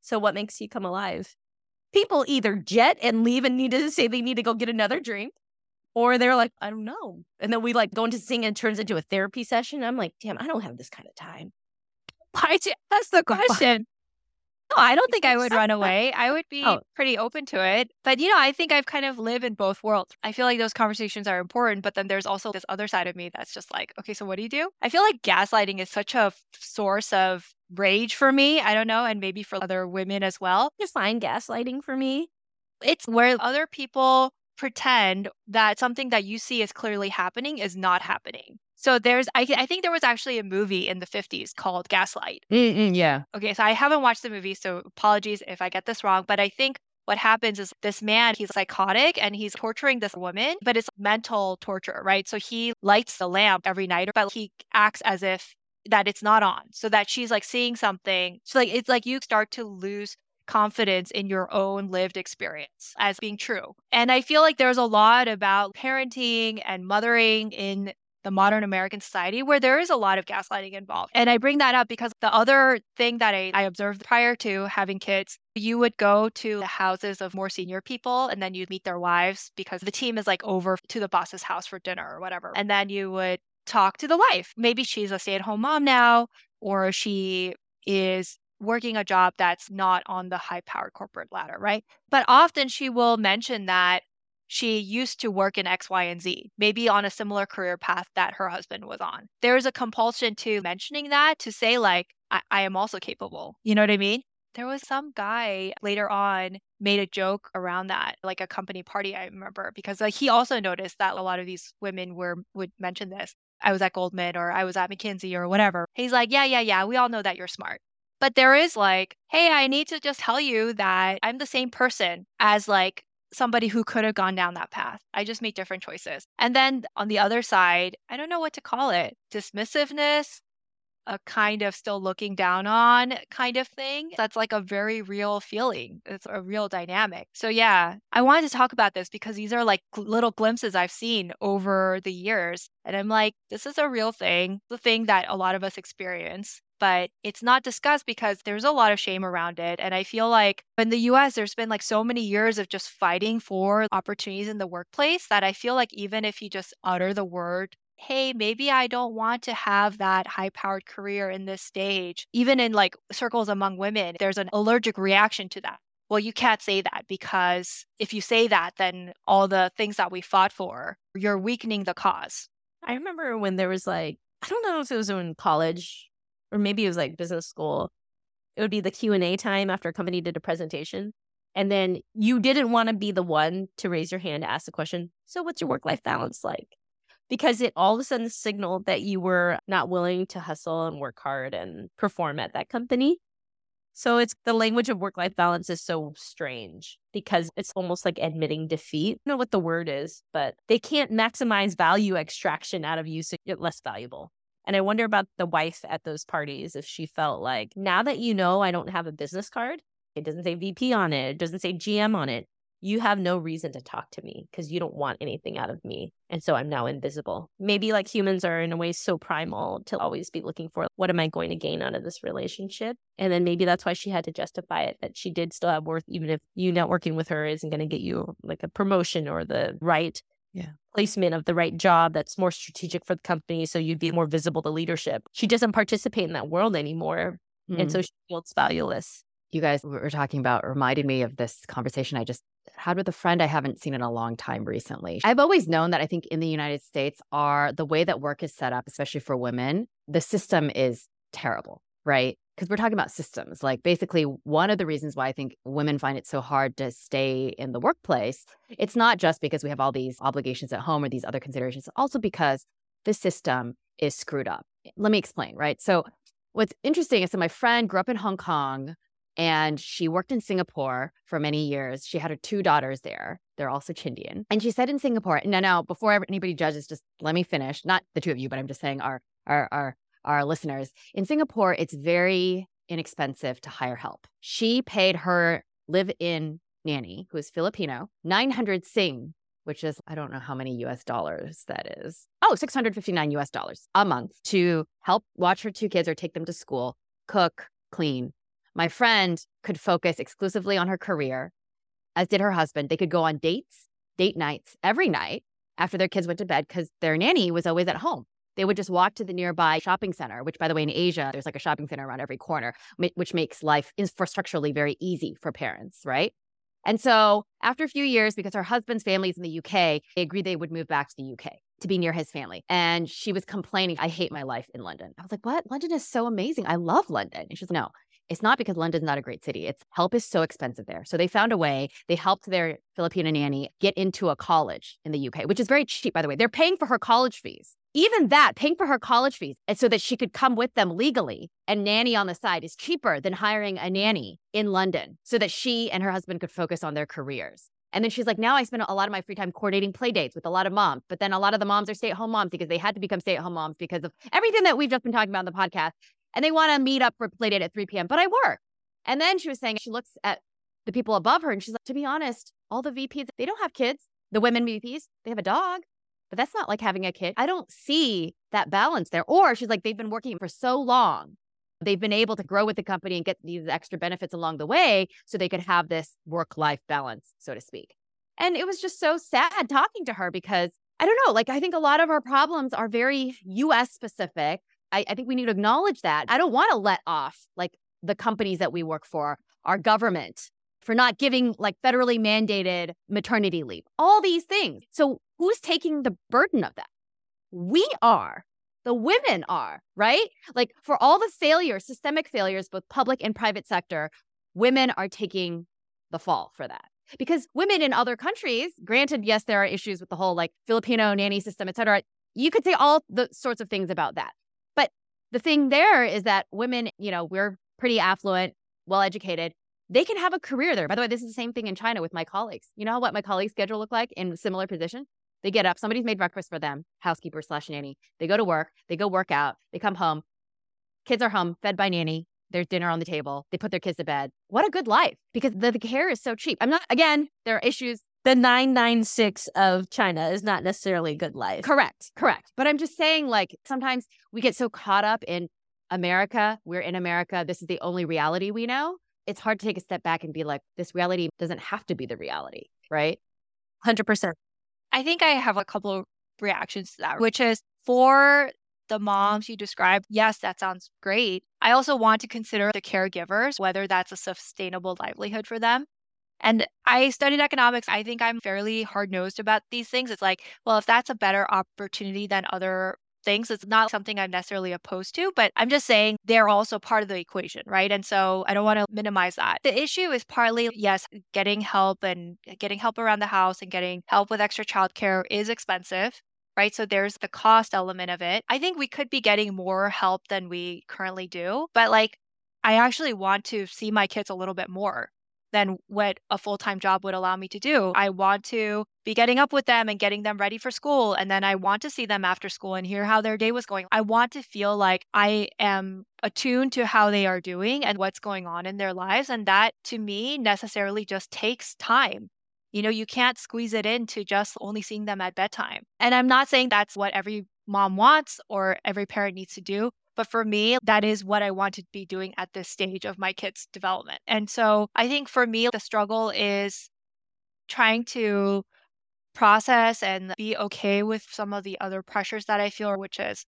so what makes you come alive? People either jet and leave and need to say they need to go get another drink, or they're like, I don't know. And then we like go into sing and it turns into a therapy session. I'm like, damn, I don't have this kind of time. [laughs] Why'd you ask the question? No, I don't think I would run away. I would be Oh. pretty open to it. But, you know, I think I've kind of lived in both worlds. I feel like those conversations are important, but then there's also this other side of me that's just like, okay, so what do you do? I feel like gaslighting is such a source of rage for me. I don't know. And maybe for other women as well. Define gaslighting for me. It's where other people pretend that something that you see is clearly happening is not happening. So there's, I, I think there was actually a movie in the 50s called Gaslight. yeah. Okay, so I haven't watched the movie, so apologies if I get this wrong. But I think what happens is this man, he's psychotic and he's torturing this woman, but it's mental torture, right? So he lights the lamp every night, but he acts as if that it's not on, so that she's like seeing something. So like it's like you start to lose confidence in your own lived experience as being true. And I feel like there's a lot about parenting and mothering in the modern American society where there is a lot of gaslighting involved. And I bring that up because the other thing that I, I observed prior to having kids, you would go to the houses of more senior people and then you'd meet their wives because the team is like over to the boss's house for dinner or whatever. And then you would talk to the wife. Maybe she's a stay at home mom now, or she is working a job that's not on the high powered corporate ladder, right? But often she will mention that she used to work in X, Y, and Z, maybe on a similar career path that her husband was on. There's a compulsion to mentioning that to say, like, I, I am also capable. You know what I mean? There was some guy later on made a joke around that, like a company party, I remember, because like he also noticed that a lot of these women were would mention this. I was at Goldman or I was at McKinsey or whatever. He's like, yeah, yeah, yeah, we all know that you're smart. But there is like, hey, I need to just tell you that I'm the same person as like somebody who could have gone down that path. I just made different choices. And then on the other side, I don't know what to call it dismissiveness, a kind of still looking down on kind of thing. That's like a very real feeling. It's a real dynamic. So, yeah, I wanted to talk about this because these are like little glimpses I've seen over the years. And I'm like, this is a real thing, the thing that a lot of us experience but it's not discussed because there's a lot of shame around it. And I feel like in the US, there's been like so many years of just fighting for opportunities in the workplace that I feel like even if you just utter the word hey, maybe I don't want to have that high powered career in this stage. Even in like circles among women, there's an allergic reaction to that. Well, you can't say that because if you say that, then all the things that we fought for, you're weakening the cause. I remember when there was like, I don't know if it was in college or maybe it was like business school. It would be the Q&A time after a company did a presentation. And then you didn't want to be the one to raise your hand to ask the question, so what's your work life balance like? because it all of a sudden signaled that you were not willing to hustle and work hard and perform at that company. So it's the language of work life balance is so strange because it's almost like admitting defeat. I don't know what the word is, but they can't maximize value extraction out of you so you're less valuable. And I wonder about the wife at those parties if she felt like, now that you know I don't have a business card, it doesn't say VP on it, it doesn't say GM on it you have no reason to talk to me because you don't want anything out of me. And so I'm now invisible. Maybe like humans are in a way so primal to always be looking for what am I going to gain out of this relationship? And then maybe that's why she had to justify it that she did still have worth, even if you networking with her isn't going to get you like a promotion or the right yeah. placement of the right job that's more strategic for the company. So you'd be more visible to leadership. She doesn't participate in that world anymore. Mm-hmm. And so mm. she feels valueless you guys were talking about reminded me of this conversation I just had with a friend I haven't seen in a long time recently. I've always known that I think in the United States are the way that work is set up, especially for women, the system is terrible, right? Because we're talking about systems. Like basically one of the reasons why I think women find it so hard to stay in the workplace, it's not just because we have all these obligations at home or these other considerations, also because the system is screwed up. Let me explain, right? So what's interesting is that my friend grew up in Hong Kong and she worked in Singapore for many years. She had her two daughters there. They're also Chindian. And she said in Singapore, no, no, before anybody judges, just let me finish. Not the two of you, but I'm just saying our our our our listeners. In Singapore, it's very inexpensive to hire help. She paid her live-in nanny, who is Filipino, 900 Sing, which is I don't know how many US dollars that is. Oh, 659 US dollars a month to help watch her two kids or take them to school, cook, clean, my friend could focus exclusively on her career, as did her husband. They could go on dates, date nights every night after their kids went to bed because their nanny was always at home. They would just walk to the nearby shopping center, which, by the way, in Asia, there's like a shopping center around every corner, which makes life infrastructurally very easy for parents, right? And so, after a few years, because her husband's family is in the UK, they agreed they would move back to the UK to be near his family. And she was complaining, I hate my life in London. I was like, what? London is so amazing. I love London. And she's like, no, it's not because London's not a great city. It's help is so expensive there. So they found a way. They helped their Filipino nanny get into a college in the UK, which is very cheap, by the way. They're paying for her college fees. Even that, paying for her college fees, and so that she could come with them legally and nanny on the side is cheaper than hiring a nanny in London so that she and her husband could focus on their careers. And then she's like, now I spend a lot of my free time coordinating play dates with a lot of moms. But then a lot of the moms are stay at home moms because they had to become stay at home moms because of everything that we've just been talking about in the podcast and they want to meet up for play date at 3 p.m. But I work. And then she was saying she looks at the people above her and she's like, to be honest, all the VPs, they don't have kids. The women VPs, they have a dog, but that's not like having a kid. I don't see that balance there. Or she's like, they've been working for so long. They've been able to grow with the company and get these extra benefits along the way so they could have this work life balance, so to speak. And it was just so sad talking to her because I don't know, like, I think a lot of our problems are very US specific I, I think we need to acknowledge that. I don't want to let off like the companies that we work for, our government, for not giving like federally mandated maternity leave, all these things. So, who's taking the burden of that? We are. The women are, right? Like for all the failures, systemic failures, both public and private sector, women are taking the fall for that. Because women in other countries, granted, yes, there are issues with the whole like Filipino nanny system, et cetera. You could say all the sorts of things about that But the thing there is that women, you know, we're pretty affluent, well educated. They can have a career there. By the way, this is the same thing in China with my colleagues. You know what my colleagues' schedule look like in similar position? They get up, somebody's made breakfast for them, housekeeper slash nanny. They go to work, they go work out, they come home. kids are home, fed by nanny. There's dinner on the table. They put their kids to bed. What a good life because the, the care is so cheap. I'm not, again, there are issues. The 996 of China is not necessarily a good life. Correct. Correct. But I'm just saying, like, sometimes we get so caught up in America. We're in America. This is the only reality we know. It's hard to take a step back and be like, this reality doesn't have to be the reality, right? 100%. I think I have a couple of reactions to that, which is for the mm-hmm. moms you described, yes, that sounds great. I also want to consider the caregivers, whether that's a sustainable livelihood for them. And I studied economics. I think I'm fairly hard nosed about these things. It's like, well, if that's a better opportunity than other things. It's not something I'm necessarily opposed to, but I'm just saying they're also part of the equation, right? And so I don't want to minimize that. The issue is partly, yes, getting help and getting help around the house and getting help with extra childcare is expensive. Right. So there's the cost element of it. I think we could be getting more help than we currently do. But like, I actually want to see my kids a little bit more than what a full time job would allow me to do. I want to be getting up with them and getting them ready for school. And then I want to see them after school and hear how their day was going. I want to feel like I am attuned to how they are doing and what's going on in their lives. And that to me necessarily just takes time. You know, you can't squeeze it into just only seeing them at bedtime. And I'm not saying that's what every mom wants or every parent needs to do. But for me, that is what I want to be doing at this stage of my kids' development. And so I think for me, the struggle is trying to process and be okay with some of the other pressures that I feel, which is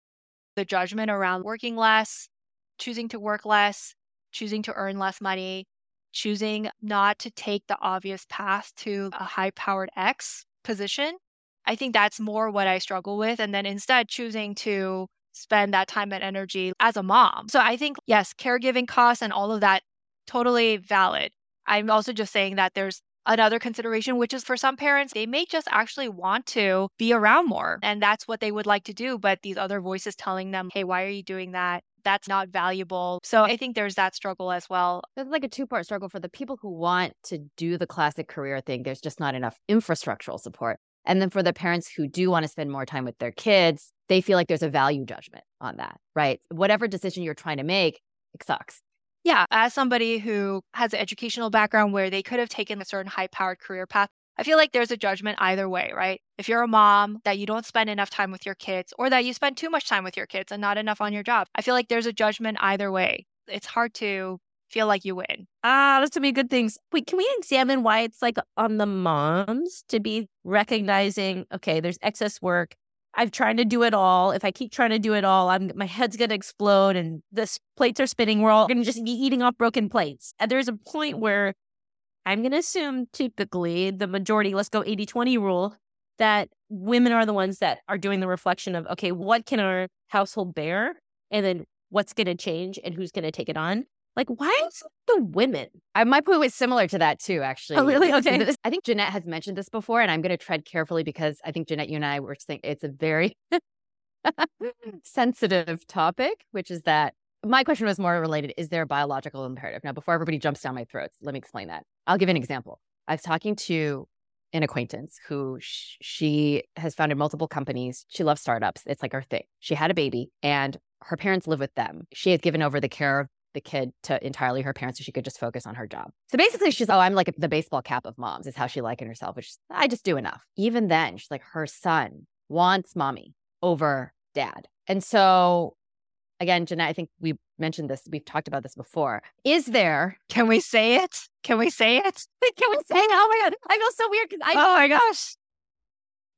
the judgment around working less, choosing to work less, choosing to earn less money, choosing not to take the obvious path to a high powered X position. I think that's more what I struggle with. And then instead choosing to spend that time and energy as a mom. So I think, yes, caregiving costs and all of that, totally valid. I'm also just saying that there's another consideration, which is for some parents, they may just actually want to be around more and that's what they would like to do. But these other voices telling them, hey, why are you doing that? That's not valuable. So I think there's that struggle as well. It's like a two part struggle for the people who want to do the classic career thing. There's just not enough infrastructural support. And then for the parents who do want to spend more time with their kids, they feel like there's a value judgment on that, right? Whatever decision you're trying to make, it sucks. Yeah. As somebody who has an educational background where they could have taken a certain high powered career path, I feel like there's a judgment either way, right? If you're a mom that you don't spend enough time with your kids or that you spend too much time with your kids and not enough on your job, I feel like there's a judgment either way. It's hard to feel like you win. Ah, those would be good things. Wait, can we examine why it's like on the moms to be recognizing, okay, there's excess work. I've tried to do it all. If I keep trying to do it all, I'm my head's gonna explode and the plates are spinning. We're all gonna just be eating off broken plates. And there's a point where I'm gonna assume typically the majority, let's go 80-20 rule, that women are the ones that are doing the reflection of, okay, what can our household bear? And then what's gonna change and who's gonna take it on? Like, why is the women? I, my point was similar to that too, actually. Oh, really? Okay. I think Jeanette has mentioned this before, and I'm going to tread carefully because I think Jeanette, you and I were saying it's a very [laughs] sensitive topic, which is that my question was more related is there a biological imperative? Now, before everybody jumps down my throats, let me explain that. I'll give an example. I was talking to an acquaintance who sh- she has founded multiple companies. She loves startups. It's like her thing. She had a baby and her parents live with them. She had given over the care of the kid to entirely her parents so she could just focus on her job. So basically, she's, oh, I'm like the baseball cap of moms, is how she likened herself, which I just do enough. Even then, she's like, her son wants mommy over dad. And so, again, Jeanette, I think we mentioned this, we've talked about this before. Is there, can we say it? Can we say it? [laughs] Can we say it? Oh my God. I feel so weird because I, oh my gosh.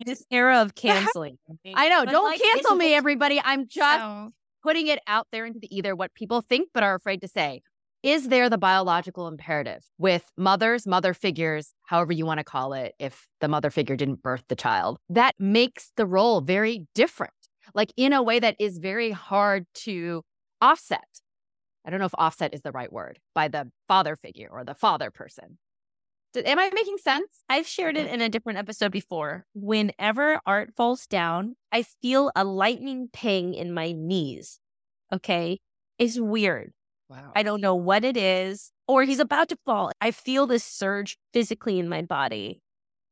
This era of [laughs] canceling. I know. But don't like, cancel me, everybody. I'm just so putting it out there into the either what people think but are afraid to say. Is there the biological imperative with mothers, mother figures, however you want to call it, if the mother figure didn't birth the child, that makes the role very different, like in a way that is very hard to offset. I don't know if offset is the right word by the father figure or the father person. Am I making sense? I've shared it in a different episode before. Whenever Art falls down, I feel a lightning ping in my knees. Okay. It's weird. Wow. I don't know what it is. Or he's about to fall. I feel this surge physically in my body.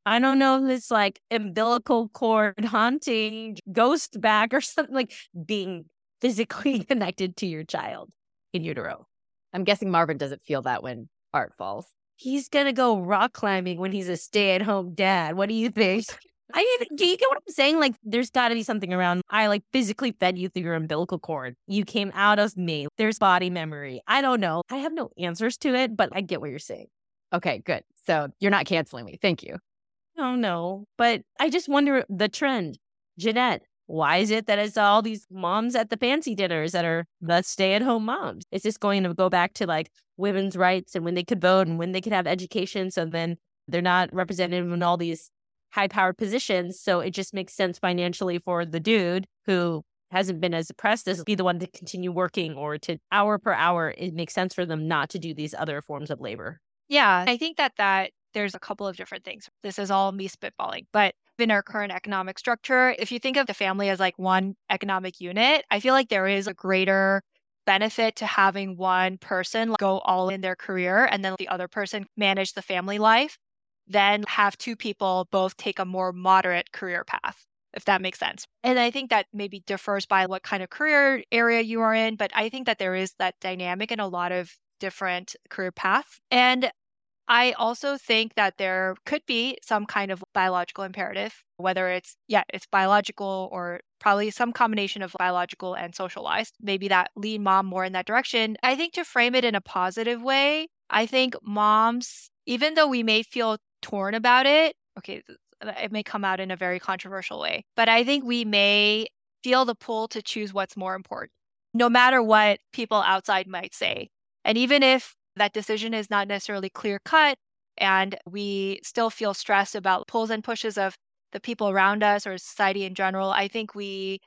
I don't know if it's like umbilical cord [laughs] haunting, ghost back, or something like being physically [laughs] connected to your child in utero. I'm guessing Marvin doesn't feel that when Art falls. He's gonna go rock climbing when he's a stay-at-home dad. What do you think? [laughs] I mean, do you get what I'm saying? Like, there's got to be something around. I like physically fed you through your umbilical cord. You came out of me. There's body memory. I don't know. I have no answers to it, but I get what you're saying. Okay, good. So you're not canceling me. Thank you. Oh, no. But I just wonder the trend. Jeanette, why is it that it's all these moms at the fancy dinners that are the stay at home moms? Is this going to go back to like women's rights and when they could vote and when they could have education? So then they're not represented in all these high powered positions. So it just makes sense financially for the dude who hasn't been as oppressed as be the one to continue working or to hour per hour. It makes sense for them not to do these other forms of labor. Yeah, I think that that there's a couple of different things. This is all me spitballing, but in our current economic structure, if you think of the family as like one economic unit, I feel like there is a greater benefit to having one person go all in their career and then the other person manage the family life than have two people both take a more moderate career path if that makes sense. And I think that maybe differs by what kind of career area you are in, but I think that there is that dynamic in a lot of different career paths. And I also think that there could be some kind of biological imperative, whether it's, yeah, it's biological or probably some combination of biological and socialized. Maybe that lead mom more in that direction. I think to frame it in a positive way, I think moms, even though we may feel torn about it, okay, it may come out in a very controversial way, but I think we may feel the pull to choose what's more important, no matter what people outside might say. And even if that decision is not necessarily clear cut and we still feel stressed about pulls and pushes of the people around us or society in general, I think we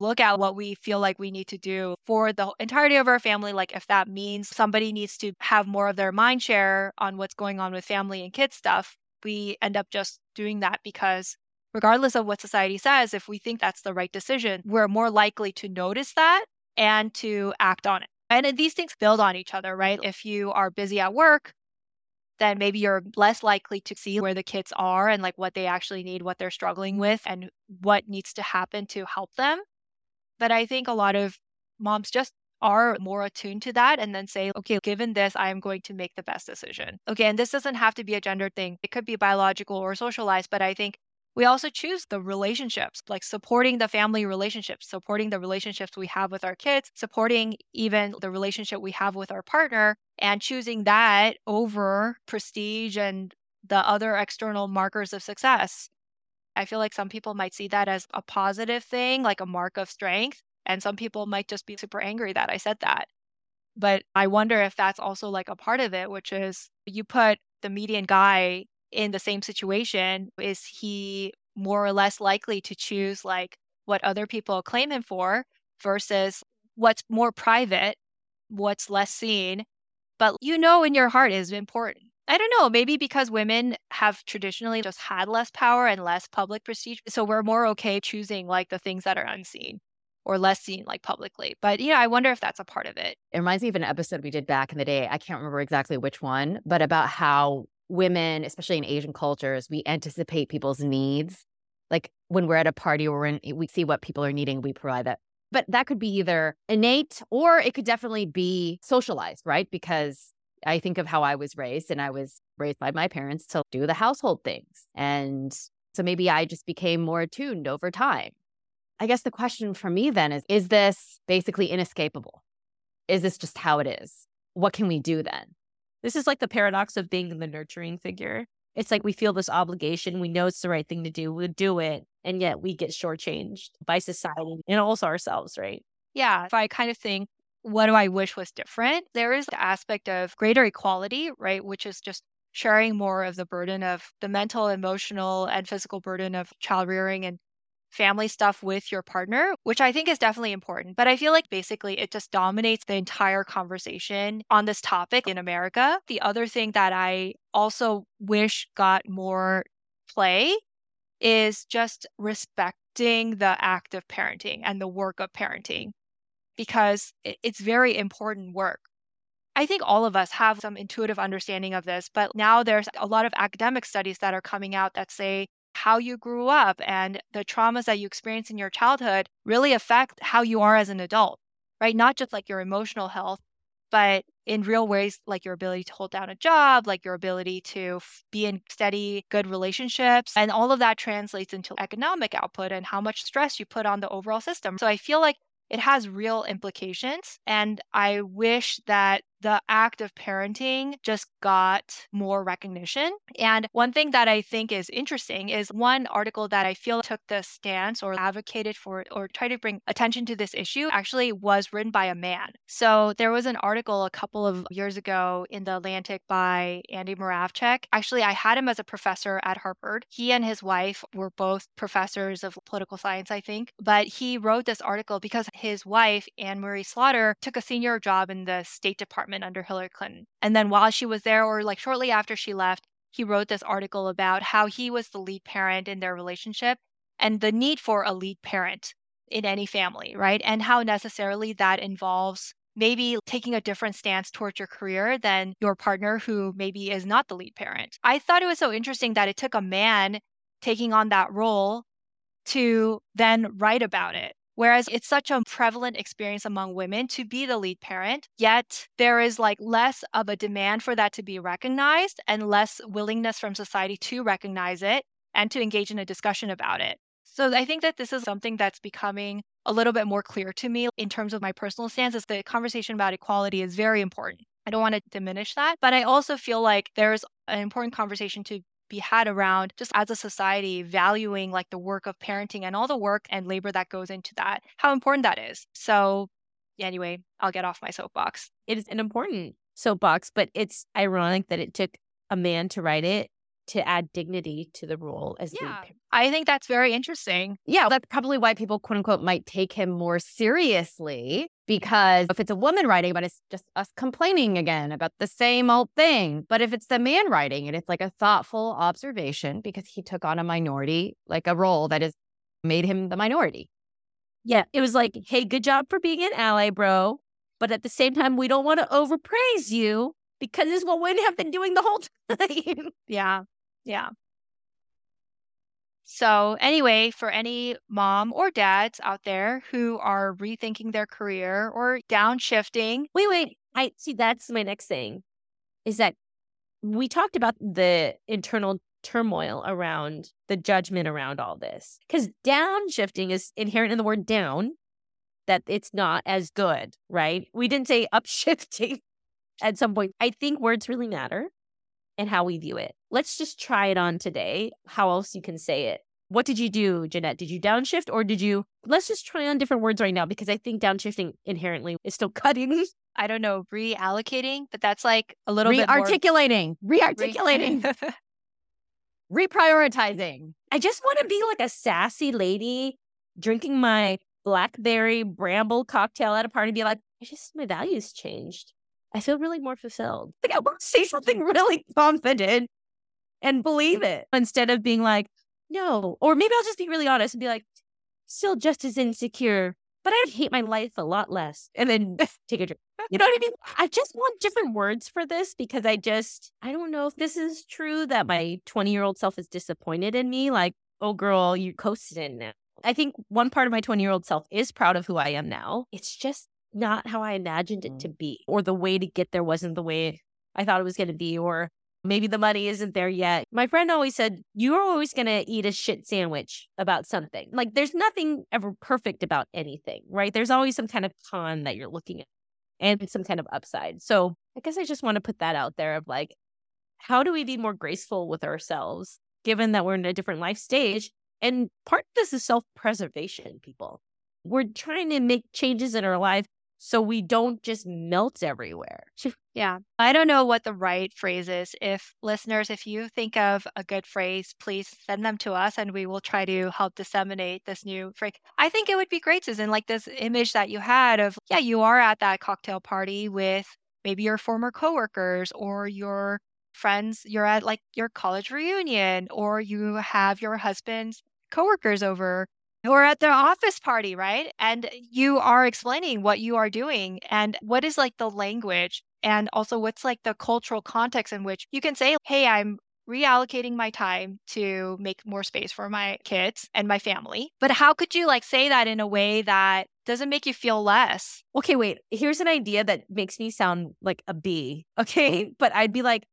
look at what we feel like we need to do for the entirety of our family. Like if that means somebody needs to have more of their mind share on what's going on with family and kids stuff, we end up just doing that because regardless of what society says, if we think that's the right decision, we're more likely to notice that and to act on it. And these things build on each other, right? If you are busy at work, then maybe you're less likely to see where the kids are and like what they actually need, what they're struggling with, and what needs to happen to help them. But I think a lot of moms just are more attuned to that and then say, okay, given this, I am going to make the best decision. Okay, and this doesn't have to be a gender thing, it could be biological or socialized, but I think we also choose the relationships, like supporting the family relationships, supporting the relationships we have with our kids, supporting even the relationship we have with our partner, and choosing that over prestige and the other external markers of success. I feel like some people might see that as a positive thing, like a mark of strength. And some people might just be super angry that I said that. But I wonder if that's also like a part of it, which is you put the median guy in the same situation, is he more or less likely to choose like what other people claim him for versus what's more private, what's less seen, but you know in your heart is important. I don't know, maybe because women have traditionally just had less power and less public prestige. So we're more okay choosing like the things that are unseen or less seen like publicly. But you know, I wonder if that's a part of it. It reminds me of an episode we did back in the day. I can't remember exactly which one, but about how women, especially in Asian cultures, we anticipate people's needs. Like when we're at a party or in, we see what people are needing, we provide that. But that could be either innate or it could definitely be socialized, right? Because I think of how I was raised, and I was raised by my parents to do the household things. And so maybe I just became more attuned over time. I guess the question for me then is Is this basically inescapable? Is this just how it is? What can we do then? This is like the paradox of being the nurturing figure. It's like we feel this obligation. We know it's the right thing to do. We do it. And yet we get shortchanged by society and also ourselves, right? Yeah. If I kind of think, what do I wish was different? There is the aspect of greater equality, right? Which is just sharing more of the burden of the mental, emotional, and physical burden of child rearing and family stuff with your partner, which I think is definitely important. But I feel like basically it just dominates the entire conversation on this topic in America. The other thing that I also wish got more play is just respecting the act of parenting and the work of parenting because it's very important work. I think all of us have some intuitive understanding of this, but now there's a lot of academic studies that are coming out that say how you grew up and the traumas that you experienced in your childhood really affect how you are as an adult, right? Not just like your emotional health, but in real ways, like your ability to hold down a job, like your ability to be in steady, good relationships. And all of that translates into economic output and how much stress you put on the overall system. So I feel like it has real implications. And I wish that the act of parenting just got more recognition. And one thing that I think is interesting is one article that I feel took the stance or advocated for or tried to bring attention to this issue actually was written by a man. So there was an article a couple of years ago in the Atlantic by Andy Moravcsik. Actually, I had him as a professor at Harvard. He and his wife were both professors of political science, I think. But he wrote this article because his wife, Anne Marie Slaughter, took a senior job in the State Department department under Hillary Clinton. And then while she was there, or like shortly after she left, he wrote this article about how he was the lead parent in their relationship and the need for a lead parent in any family, right? And how necessarily that involves maybe taking a different stance towards your career than your partner who maybe is not the lead parent. I thought it was so interesting that it took a man taking on that role to then write about it Whereas it's such a prevalent experience among women to be the lead parent, yet there is like less of a demand for that to be recognized and less willingness from society to recognize it and to engage in a discussion about it. So I think that this is something that's becoming a little bit more clear to me in terms of my personal stance is the conversation about equality is very important. I don't want to diminish that, but I also feel like there's an important conversation to be had around just as a society valuing like the work of parenting and all the work and labor that goes into that, how important that is. So, anyway, I'll get off my soapbox. It is an important soapbox, but it's ironic that it took a man to write it to add dignity to the role as yeah, the I think that's very interesting. Yeah, that's probably why people quote unquote might take him more seriously because if it's a woman writing, but it's just us complaining again about the same old thing. But if it's the man writing and it's like a thoughtful observation because he took on a minority, like a role that has made him the minority. Yeah, it was like, hey, good job for being an ally, bro. But at the same time, we don't want to overpraise you because this is what women have been doing the whole [laughs] time. yeah. Yeah. So, anyway, for any mom or dads out there who are rethinking their career or downshifting. Wait, wait. I see that's my next thing is that we talked about the internal turmoil around the judgment around all this. Because downshifting is inherent in the word down, that it's not as good, right? We didn't say upshifting [laughs] at some point. I think words really matter and how we view it. Let's just try it on today. How else you can say it? What did you do, Jeanette? Did you downshift or did you? Let's just try on different words right now because I think downshifting inherently is still [laughs] cutting. I don't know, reallocating, but that's like a little bit rearticulating, rearticulating, [laughs] reprioritizing. I just want to be like a sassy lady drinking my blackberry bramble cocktail at a party and be like, I just my values changed. I feel really more fulfilled. Like I want to say something really confident and believe it instead of being like, no. Or maybe I'll just be really honest and be like, still just as insecure, but I hate my life a lot less. And then [laughs] take a drink. You know what I mean? I just want different words for this because I just, I don't know if this is true that my 20 year old self is disappointed in me. Like, oh, girl, you coasted in now. I think one part of my 20 year old self is proud of who I am now. It's just not how I imagined it to mm. be, or the way to get there wasn't the way I thought it was going to be, or maybe the money isn't there yet. My friend always said, You're always going to eat a shit sandwich about something. Like, there's nothing ever perfect about anything, right? There's always some kind of con that you're looking at and some kind of upside. So, I guess I just want to put that out there of like, how do we be more graceful with ourselves, given that we're in a different life stage? And part of this is self preservation, people. We're trying to make changes in our life so we don't just melt everywhere. yeah. I don't know what the right phrase is. If listeners, if you think of a good phrase, please send them to us and we will try to help disseminate this new phrase. I think it would be great, Susan, like this image that you had of, yeah, you are at that cocktail party with maybe your former coworkers or your friends, you're at like your college reunion or you have your husband's coworkers over or at the office party, right? And eh, you are explaining what you are doing and what is like the language and also what's like the cultural context in which you can say, Hey, I'm reallocating my time to make more space for my kids and my family. But how could you like say that in a way that doesn't make you feel less? Okay, wait. Here's an idea that makes me sound like a bee. [laughs] Okay. But I'd be like,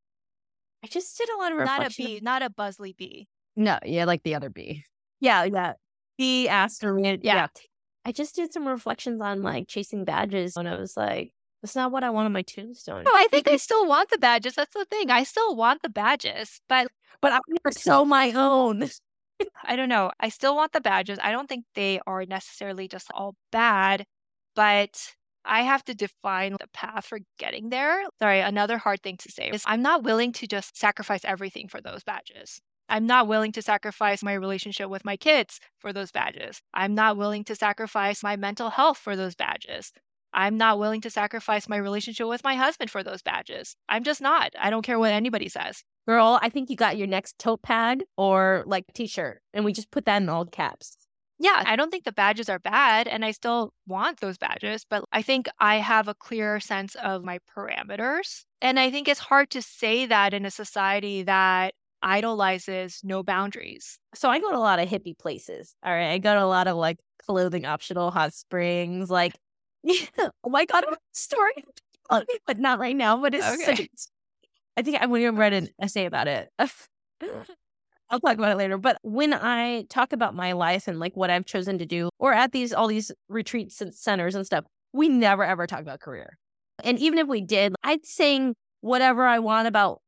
I just did a lot of. Not a bee, not a buzzly bee. No, yeah, like the other bee. Yeah, yeah. Bee asked her. Yeah. Yeah. I just did some reflections on like chasing badges and I was like, that's not what I want on my tombstone. No, I think I still want the badges. That's the thing. I still want the badges, but But I'm gonna sew my own. [laughs] I don't know. I still want the badges. I don't think they are necessarily just all bad, but I have to define the path for getting there. Sorry, another hard thing to say is I'm not willing to just sacrifice everything for those badges. I'm not willing to sacrifice my relationship with my kids for those badges. I'm not willing to sacrifice my mental health for those badges. I'm not willing to sacrifice my relationship with my husband for those badges. I'm just not. I don't care what anybody says. Girl, I think you got your next tote pad or like t shirt, and we just put that in all caps. Yeah, I don't think the badges are bad, and I still want those badges, but I think I have a clearer sense of my parameters. And I think it's hard to say that in a society that idolizes no boundaries. So I go to a lot of hippie places. All right. I go to a lot of like clothing optional hot springs. Like, [laughs] yeah, oh my God, I have a story. But not right now. But it's Okay. such a- I think I'm going to read an essay about it. [laughs] I'll talk about it later. But when I talk about my life and like what I've chosen to do, or at these all these retreats and centers and stuff, we never ever talk about career. And even if we did, I'd sing whatever I want about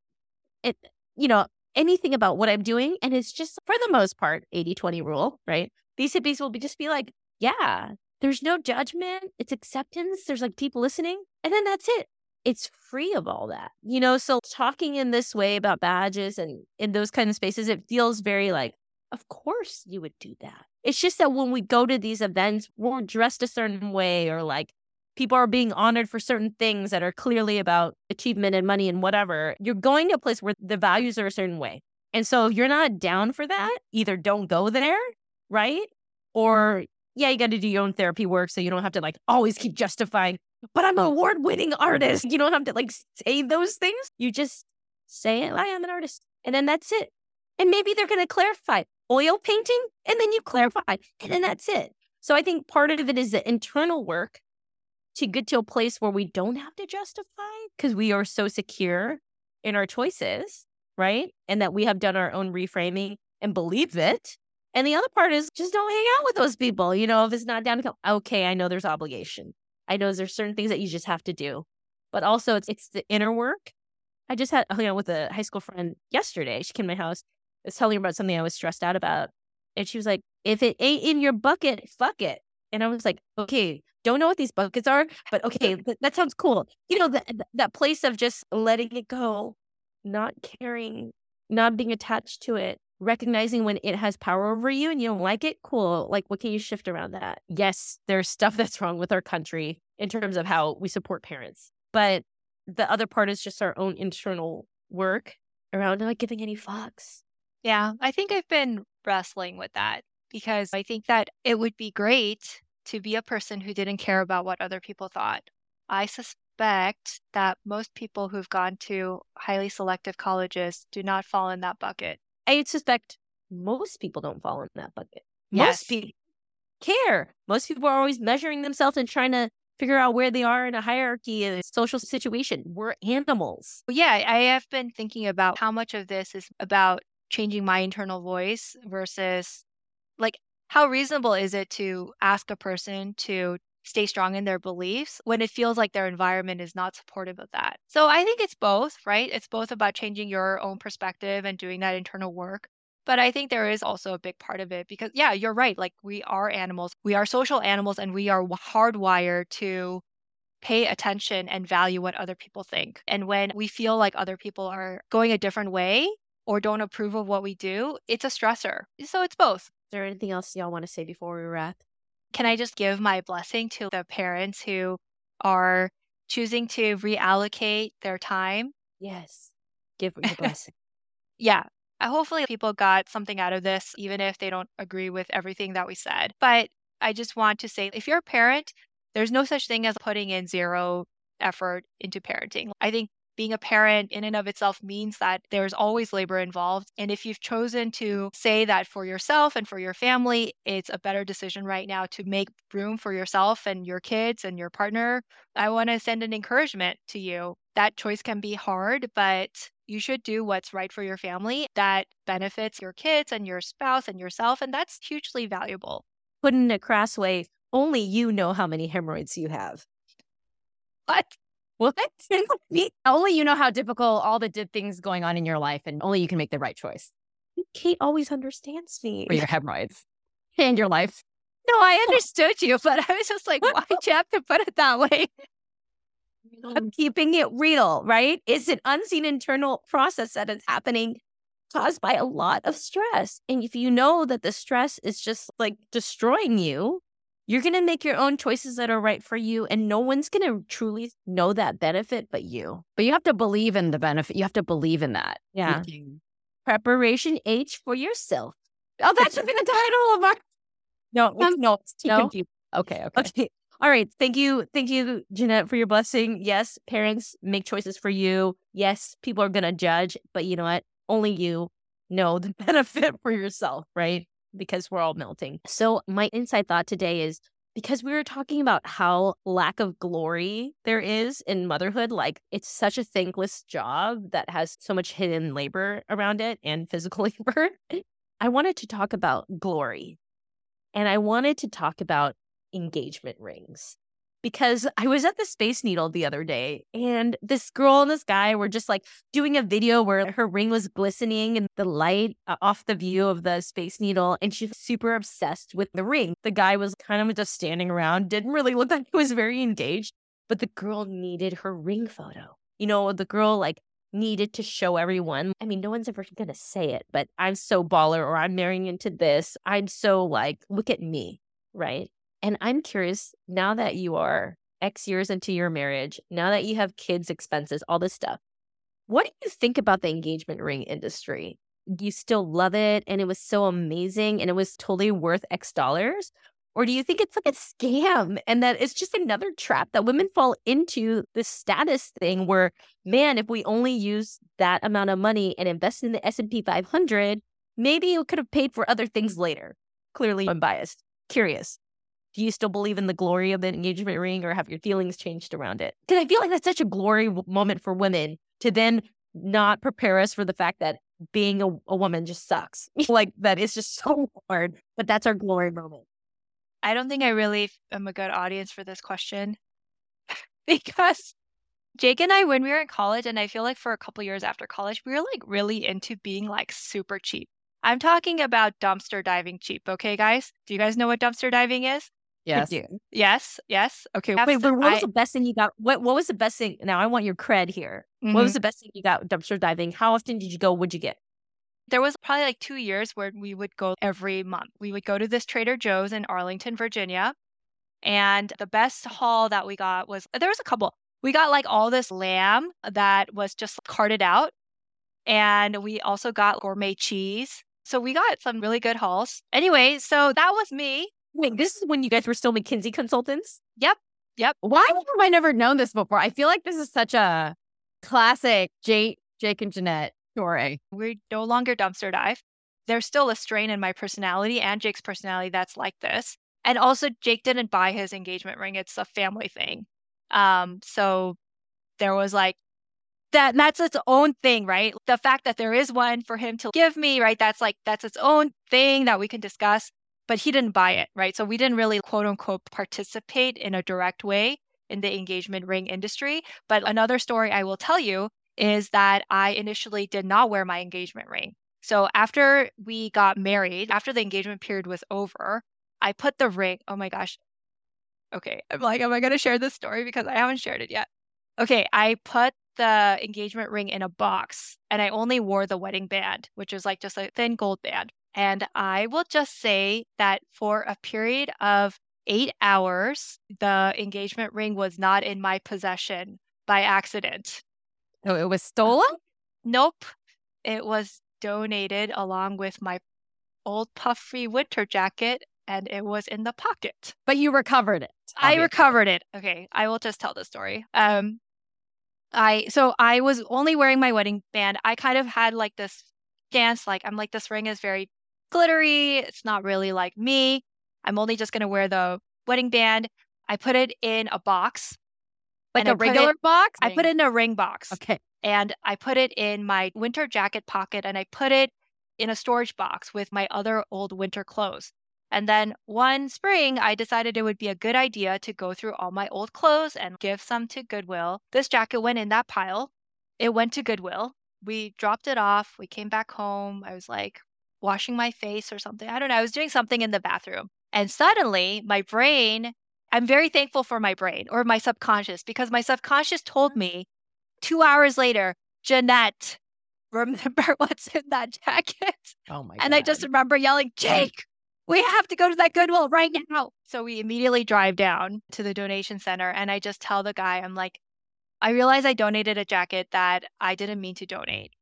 it, you know, anything about what I'm doing. And it's just for the most part, 80 20 rule, right? These hippies will be just be like, yeah, there's no judgment. It's acceptance. There's like people listening. And then that's it. It's free of all that, you know? So talking in this way about badges and in those kind of spaces, it feels very like, of course you would do that. It's just that when we go to these events, we're dressed a certain way or like people are being honored for certain things that are clearly about achievement and money and whatever. You're going to a place where the values are a certain way. And so if you're not down for that, either don't go there, right? Or yeah, you got to do your own therapy work so you don't have to like always keep justifying, but I'm an award winning artist. You don't have to like say those things. You just say I am an artist. And then that's it. And maybe they're going to clarify oil painting and then you clarify and then that's it. So I think part of it is the internal work to get to a place where we don't have to justify because we are so secure in our choices, right? And that we have done our own reframing and believe it. And the other part is just don't hang out with those people. You know, if it's not down to come, okay, I know there's obligation. I know there's certain things that you just have to do. But also it's it's the inner work. I just had hung out with a high school friend yesterday. She came to my house. I was telling her about something I was stressed out about. And she was like, if it ain't in your bucket, fuck it. And I was like, okay, don't know what these buckets are, [laughs] but okay, th- that sounds cool. You know, that that place of just letting it go, not caring, not being attached to it, recognizing when it has power over you and you don't like it, cool. Like, what can you shift around that? Yes, there's stuff [laughs] that's wrong with our country in terms of how we support parents, but the other part is just our own internal work around not giving any fucks. Yeah, I think I've been wrestling with that because I think that it would be great to be a person who didn't care about what other people thought. I suspect that most people who've gone to highly selective colleges do not fall in that bucket. I suspect most people don't fall in that bucket. Yes. Most people care. Most people are always measuring themselves and trying to figure out where they are in a hierarchy and a social situation. We're animals. Yeah, I have been thinking about how much of this is about changing my internal voice versus like how reasonable is it to ask a person to stay strong in their beliefs when it feels like their environment is not supportive of that. So I think it's both, right? It's both about changing your own perspective and doing that internal work. But I think there is also a big part of it because, yeah, you're right. Like we are animals, we are social animals, and we are hardwired to pay attention and value what other people think. And when we feel like other people are going a different way or don't approve of what we do, it's a stressor. So it's both. Is there anything else y'all want to say before we wrap? Can I just give my blessing to the parents who are choosing to reallocate their time? Yes. Give your [laughs] blessing. Yeah. Hopefully, people got something out of this, even if they don't agree with everything that we said. But I just want to say if you're a parent, there's no such thing as putting in zero effort into parenting. I think being a parent in and of itself means that there's always labor involved. And if you've chosen to say that for yourself and for your family, it's a better decision right now to make room for yourself and your kids and your partner, I want to send an encouragement to you. That choice can be hard, but you should do what's right for your family that benefits your kids and your spouse and yourself. And that's hugely valuable. Put in a crass way, only you know how many hemorrhoids you have. What? What? [laughs] only you know how difficult all the did things going on in your life, and only you can make the right choice. Kate always understands me. For your hemorrhoids [laughs] and your life. No, I oh. understood you, but I was just like, why'd you have to put it that way? [laughs] I'm keeping it real, right? It's an unseen internal process that is happening caused by a lot of stress. And if you know that the stress is just like destroying you, you're going to make your own choices that are right for you, and no one's going to truly know that benefit but you. But you have to believe in the benefit. You have to believe in that. Yeah. Preparation H for yourself. Oh, that should be the title of our. No, [laughs] um, no, it's too no? confusing. Okay, okay. Okay. All right. Thank you. Thank you, Jeanette, for your blessing. Yes, parents make choices for you. Yes, people are going to judge, but you know what? Only you know the [laughs] benefit for yourself, right? Because we're all melting. So, my inside thought today is because we were talking about how lack of glory there is in motherhood, like it's such a thankless job that has so much hidden labor around it and physical [laughs] labor. I wanted to talk about glory and I wanted to talk about engagement rings because I was at the Space Needle the other day and this girl and this guy were just like doing a video where her ring was glistening in the light uh, off the view of the Space Needle and she's super obsessed with the ring. The guy was kind of just standing around, didn't really look [laughs] like he was very engaged, but the girl needed her ring photo. You know, the girl like needed to show everyone. I mean, no one's ever going to say it, but I'm so baller or I'm marrying into this. I'm so like, look at me, right? And I'm curious now that you are X years into your marriage, now that you have kids' expenses, all this stuff, what do you think about the engagement ring industry? You still love it and it was so amazing and it was totally worth X dollars? Or do you think it's like a scam and that it's just another trap that women fall into the status thing where, man, if we only use that amount of money and invest in the S&P 500, maybe it could have paid for other things later. Clearly unbiased. Curious do you still believe in the glory of the engagement ring or have your feelings changed around it? Because I feel like that's such a glory moment for women to then not prepare us for the fact that being a, a woman just sucks. [laughs] like that is just [laughs] so hard, but that's our glory moment. I don't think I really am a good audience for this question [laughs] because Jake and I, when we were in college, and I feel like for a couple years after college, we were like really into being like super cheap. I'm talking about dumpster diving cheap, okay, guys? Do you guys know what dumpster diving is? Yes. Yes. Yes. Okay. Wait, but what was the best thing you got? What What was the best thing? Now I want your cred here. Mm-hmm. What was mm-hmm. the best thing you got dumpster diving? How often did you go? What'd you get? There was probably like two years where we would go every month. We would go to this Trader Joe's in Arlington, Virginia. And the best haul that we got was there was a couple. We got like all this lamb that was just carted out. And we also got gourmet cheese. So we got some really good hauls. Anyway, so that was me. Wait, this is when you guys were still McKinsey consultants? Yep. Yep. Why have I never known this before? I feel like this is such a classic Jake, Jake and Jeanette story. We no longer dumpster dive. There's still a strain in my personality and Jake's personality that's like this. And also, Jake didn't buy his engagement ring. It's a family thing. Um, so there was like that that's its own thing, right? The fact that there is one for him to give me, right? That's like that's its own thing that we can discuss but he didn't buy it, right? So we didn't really quote unquote participate in a direct way in the engagement ring industry. But another story I will tell you is that I initially did not wear my engagement ring. So after we got married, after the engagement period was over, I put the ring. Oh my gosh. Okay. I'm like, am I going to share this story? Because I haven't shared it yet. Okay. I put the engagement ring in a box and I only wore the wedding band, which is like just a thin gold band. And I will just say that for a period of eight hours, the engagement ring was not in my possession by accident. Oh, it was stolen? Nope. It was donated along with my old puffy winter jacket and it was in the pocket. But you recovered it. Obviously. I recovered it. Okay, I will just tell the story. Um I so I was only wearing my wedding band. I kind of had like this dance like I'm like this ring is very glittery. It's not really like me. I'm only just gonna wear the wedding band. I put it in a box. Like a I regular it- box? I put it in a ring box. Okay. and I put it in my winter jacket pocket and I put it in a storage box with my other old winter clothes. And then one spring, I decided it would be a good idea to go through all my old clothes and give some to Goodwill. This jacket went in that pile. It went to Goodwill. We dropped it off. We came back home. I was like washing my face or something. I don't know. I was doing something in the bathroom. And suddenly, my brain, I'm very thankful for my brain or my subconscious because my subconscious told mm-hmm. me two hours later, Jeanette, [laughs] remember what's in that jacket? Oh my god! and I just remember yelling, Jake, we have to go to that Goodwill right now. So we immediately drive down to the donation center and I just tell the guy, I'm like, I realize I donated a jacket that I didn't mean to donate.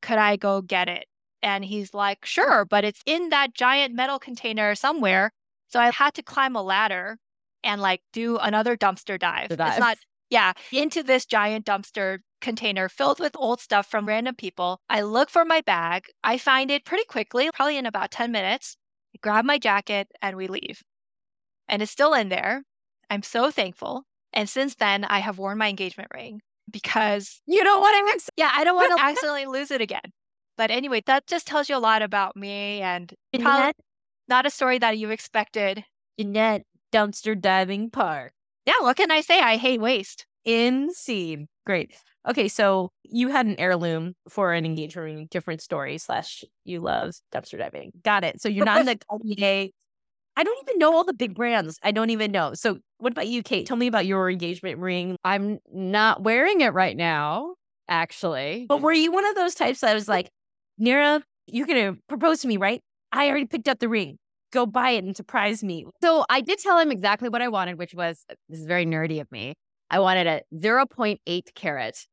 Could I go get it? And he's like, mm. sure, but it's in that giant metal container somewhere. So I had to climb a ladder and like do another dumpster dive. Dive. It's not, yeah, into this giant dumpster container filled with old stuff from random people. I look for my bag. I find it pretty quickly, probably in about 10 minutes. I grab my jacket and we leave. And it's still in there. I'm so thankful. And since then, I have worn my engagement ring because, You don't want to mix. yeah, I don't want to [laughs] accidentally lose it again. But anyway, that just tells you a lot about me and Jeanette, not a story that you expected. Jeanette, dumpster diving park. Yeah, what can I say? I hate waste. In scene. Great. Okay, so you had an heirloom for an engagement ring, different story, slash you love dumpster diving. Got it. So you're not in the [laughs] Cartier. I don't even know all the big brands. I don't even know. So what about you, Kate? Tell me about your engagement ring. I'm not wearing it right now, actually. But were you one of those types that was like, Nirav, you're gonna propose to me, right? I already picked up the ring. Go buy it and surprise me. So I did tell him exactly what I wanted, which was this is very nerdy of me. I wanted a 0.8 carat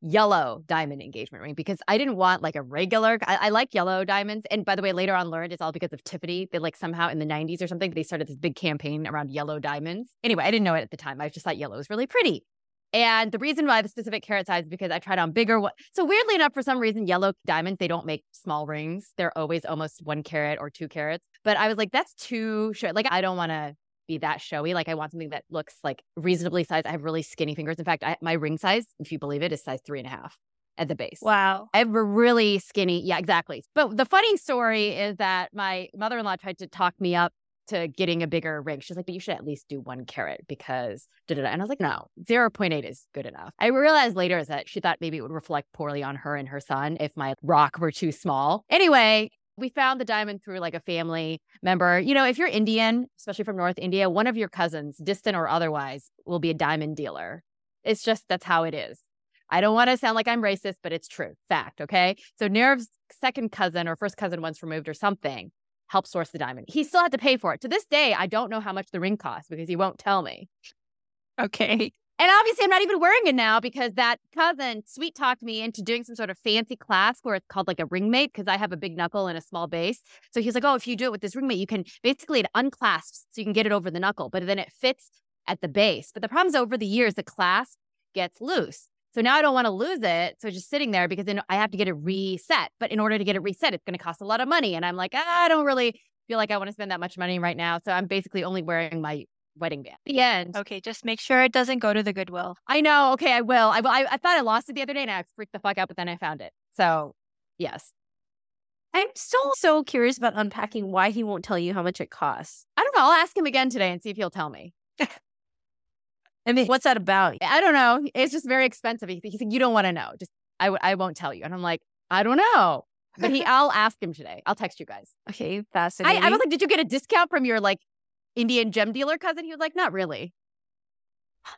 yellow diamond engagement ring because I didn't want like a regular. I, I like yellow diamonds. And by the way, later on learned it's all because of Tiffany. They like somehow in the 90s or something, they started this big campaign around yellow diamonds. Anyway, I didn't know it at the time. I just thought yellow was really pretty. And the reason why the specific carat size is because I tried on bigger one. So weirdly enough, for some reason, yellow diamonds, they don't make small rings. They're always almost one carat or two carats. But I was like, that's too short. Like, I don't want to be that showy. Like, I want something that looks like reasonably sized. I have really skinny fingers. In fact, I, my ring size, if you believe it, is size three and a half at the base. Wow. I have a really skinny, yeah, exactly. But the funny story is that my mother in law tried to talk me up to getting a bigger ring. She's like, but you should at least do one carat because da da da. And I was like, no, 0.8 is good enough. I realized later that she thought maybe it would reflect poorly on her and her son if my rock were too small. Anyway, we found the diamond through like a family member. You know, if you're Indian, especially from North India, one of your cousins, distant or otherwise, will be a diamond dealer. It's just that's how it is. I don't want to sound like I'm racist, but it's true. Fact. Okay. So Nirav's second cousin or first cousin once removed or something helped source the diamond. He still had to pay for it. To this day, I don't know how much the ring cost because he won't tell me. Okay. And obviously, I'm not even wearing it now because that cousin sweet talked me into doing some sort of fancy class where it's called like a ring mate because I have a big knuckle and a small base. So he's like, oh, if you do it with this ring mate, you can basically it unclasps so you can get it over the knuckle, but then it fits at the base. But the problem is over the years, the clasp gets loose. So now I don't want to lose it. So it's just sitting there because then I have to get it reset. But in order to get it reset, it's going to cost a lot of money. And I'm like, ah, I don't really feel like I want to spend that much money right now. So I'm basically only wearing my wedding band. The end. Okay. Just make sure it doesn't go to the Goodwill. I know. Okay, I will. I will. I, I thought I lost it the other day and I freaked the fuck out, but then I found it. So, yes. I'm still so curious about unpacking why he won't tell you how much it costs. I don't know. I'll ask him again today and see if he'll tell me. [laughs] I mean, what's that about? I don't know. It's just very expensive. He, he said, You don't want to know. Just, I w- I won't tell you. And I'm like, I don't know. But he, [laughs] I'll ask him today. I'll text you guys. Okay, I, fascinating. I was like, Did you get a discount from your like Indian gem dealer cousin? He was like, Not really. [gasps]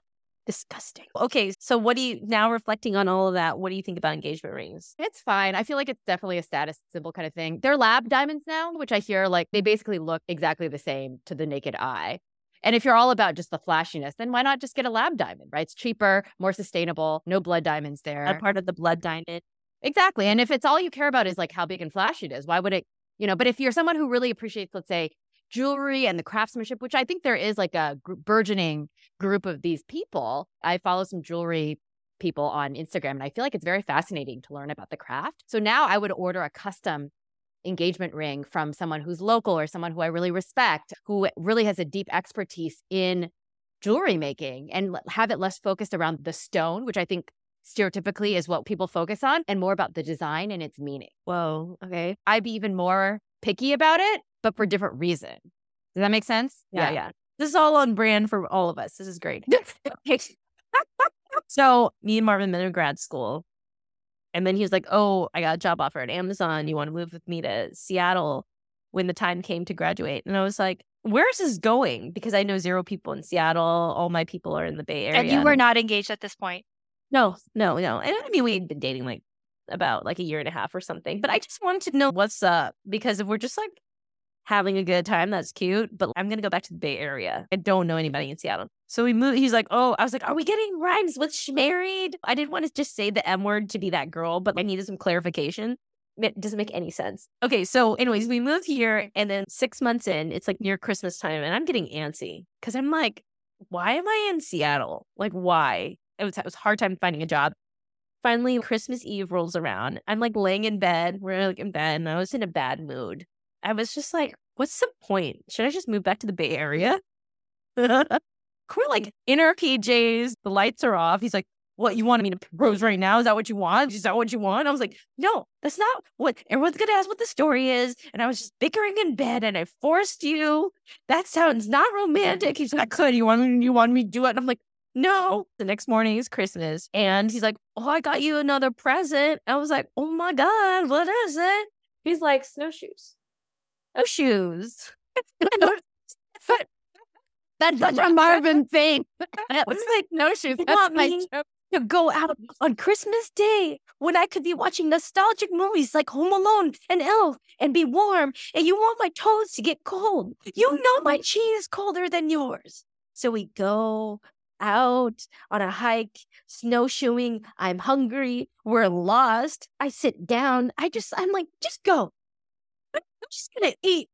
disgusting. Okay, so what do you now reflecting on all of that? What do you think about engagement rings? It's fine. I feel like it's definitely a status symbol kind of thing. They're lab diamonds now, which I hear like they basically look exactly the same to the naked eye. And if you're all about just the flashiness, then why not just get a lab diamond, right? It's cheaper, more sustainable, no blood diamonds there. A part of the blood diamond. Exactly. And if it's all you care about is like how big and flashy it is, why would it, you know, but if you're someone who really appreciates, let's say, jewelry and the craftsmanship, which I think there is like a gr- burgeoning group of these people. I follow some jewelry people on Instagram. And I feel like it's very fascinating to learn about the craft. So now I would order a custom engagement ring from someone who's local or someone who I really respect, who really has a deep expertise in jewelry making and have it less focused around the stone, which I think stereotypically is what people focus on, and more about the design and its meaning. Whoa. Okay. I'd be even more picky about it, but for different reason. Does that make sense? Yeah, yeah. yeah. This is all on brand for all of us. This is great. [laughs] [laughs] so me and Marvin met in grad school. And then he was like, Oh, I got a job offer at Amazon. You want to move with me to Seattle when the time came to graduate? And I was like, Where's this going? Because I know zero people in Seattle. All my people are in the Bay Area. And you were not engaged at this point. No, no, no. And I mean, we'd been dating like about like a year and a half or something. But I just wanted to know what's up because if we're just like having a good time, that's cute. But I'm gonna go back to the Bay Area. I don't know anybody in Seattle. So we moved. He's like, oh, I was like, are we getting rhymes with married? I didn't want to just say the M word to be that girl, but I needed some clarification. It doesn't make any sense. Okay, so anyways, we moved here, and then six months in, it's like near Christmas time, and I'm getting antsy because I'm like, why am I in Seattle? Like, why? It was, it was hard time finding a job. Finally, Christmas Eve rolls around. I'm like laying in bed. We're like in bed, and I was in a bad mood. I was just like, what's the point? Should I just move back to the Bay Area? [laughs] We're like in our PJs, the lights are off. He's like, what you want me to propose right now? Is that what you want? Is that what you want? I was like, no, that's not what everyone's gonna ask what the story is. And I was just bickering in bed and I forced you. That sounds not romantic. He's like, I could. You want me you want me to do it? And I'm like, no. The next morning is Christmas. And he's like, Oh, I got you another present. I was like, Oh my God, what is it? He's like, snowshoes. Oh, Snowshoes. That's such a Marvin thing. [laughs] It's like no shoes. That's my joke. To go out on Christmas Day when I could be watching nostalgic movies like Home Alone and Elf and be warm, and you want my toes to get cold. You know my cheese is colder than yours. So we go out on a hike, snowshoeing. I'm hungry. We're lost. I sit down. I just, I'm like, just go. I'm just gonna eat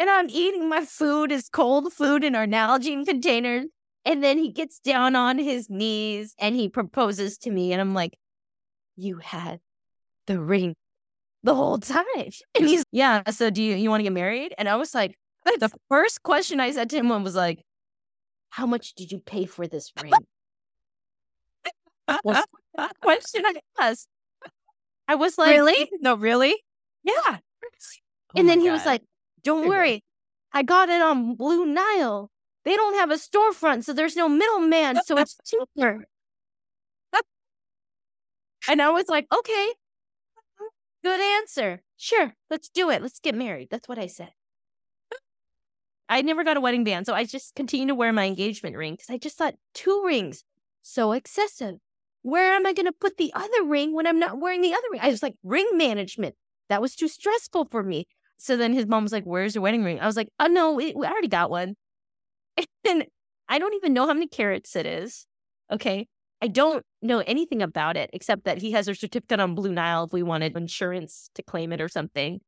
and I'm eating my food, his cold food in our Nalgene containers. And then he gets down on his knees and he proposes to me. And I'm like, You had the ring the whole time. [laughs] And he's, Yeah. So do you, you want to get married? And I was like, [laughs] The first question I said to him was like, How much did you pay for this ring? [laughs] question I asked. I was like, Really? No, really? Yeah. [laughs] Oh and then he God. was like, Don't worry. I got it on Blue Nile. They don't have a storefront, so there's no middleman, so it's [laughs] cheaper. and I was like, Okay, good answer. Sure, let's do it. Let's get married. That's what I said. I never got a wedding band, so I just continued to wear my engagement ring because I just thought two rings, so excessive. Where am I going to put the other ring when I'm not wearing the other ring? I was like, ring management. That was too stressful for me. So then his mom was like, Where's your wedding ring? I was like, Oh, no, we, we already got one. [laughs] And I don't even know how many carats it is. Okay. I don't know anything about it except that he has a certificate on Blue Nile if we wanted insurance to claim it or something.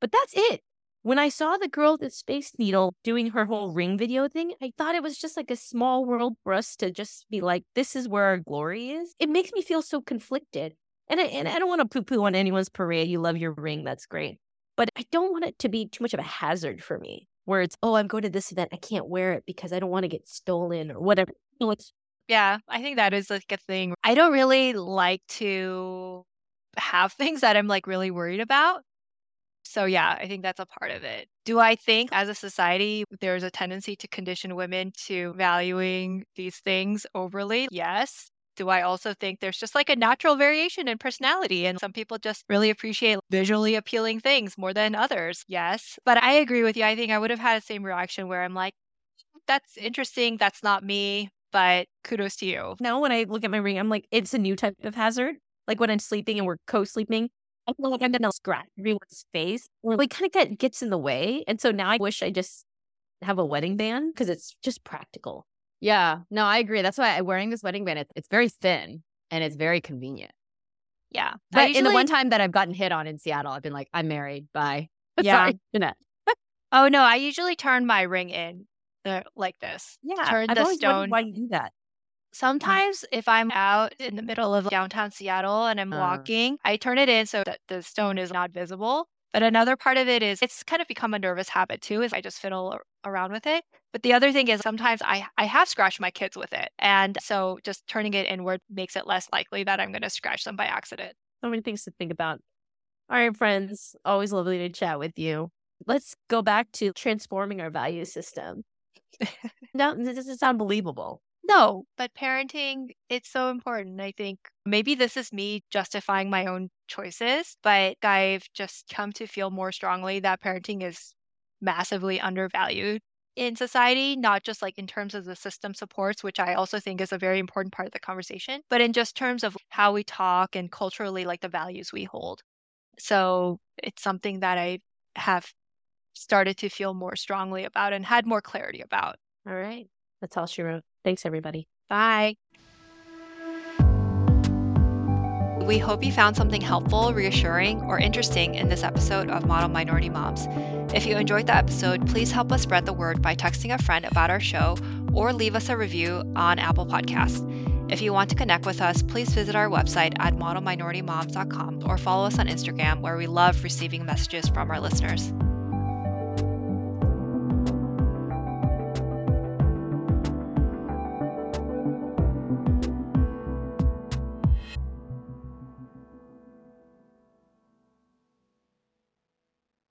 But that's it. When I saw the girl at Space Needle doing her whole ring video thing, I thought it was just like a small world for us to just be like, this is where our glory is. It makes me feel so conflicted. And I, and I don't want to poo poo on anyone's parade. You love your ring. That's great. But I don't want it to be too much of a hazard for me where it's, oh, I'm going to this event. I can't wear it because I don't want to get stolen or whatever. Yeah, I think that is like a thing. I don't really like to have [laughs] things that I'm like really worried about. So yeah, I think that's a part of it. Do I think as a society there's a tendency to condition women to valuing these things overly? Yes. Do I also think there's just like a natural variation in personality and some people just really appreciate visually appealing things more than others? Yes. But I agree with you. I think I would have had the same reaction where I'm like, that's interesting. That's not me, but kudos to you. now when I look at my ring, I'm like, it's a new type of hazard. Like when I'm sleeping and we're co sleeping, I feel like I'm going to scratch everyone's face like kind of get, gets in the way. And so now I wish I just have a wedding band because it's just practical. Yeah, no, I agree. That's why I'm wearing this wedding band, it's, it's very thin and it's very convenient. Yeah. But in the one time that I've gotten hit on in Seattle, I've been like, I'm married. Bye. Yeah. Sorry, Jeanette. [laughs] Oh no, I usually turn my ring in the, like this. Yeah. Turn I've the stone. why do you do that. Sometimes if I'm out in the middle of downtown Seattle and I'm Uh. walking, I turn it in so that the stone is not visible. But another part of it is it's kind of become a nervous habit too, is I just fiddle around with it. But the other thing is sometimes I, I have scratched my kids with it. And so just turning it inward makes it less likely that I'm going to scratch them by accident. So many things to think about. All right, friends. Always lovely to chat with you. Let's go back to transforming our value system. [laughs] no, this is unbelievable. No, but parenting, it's so important. I think maybe this is me justifying my own choices, but I've just come to feel more strongly that parenting is massively undervalued in society, not just like in terms of the system supports, which I also think is a very important part of the conversation, but in just terms of how we talk and culturally, like the values we hold. So it's something that I have started to feel more strongly about and had more clarity about. All right. That's all she wrote. Thanks, everybody. Bye. We hope you found something helpful, reassuring, or interesting in this episode of Model Minority Moms. If you enjoyed the episode, please help us spread the word by texting a friend about our show or leave us a review on Apple Podcasts. If you want to connect with us, please visit our website at modelminoritymoms.com or follow us on Instagram, where we love receiving messages from our listeners.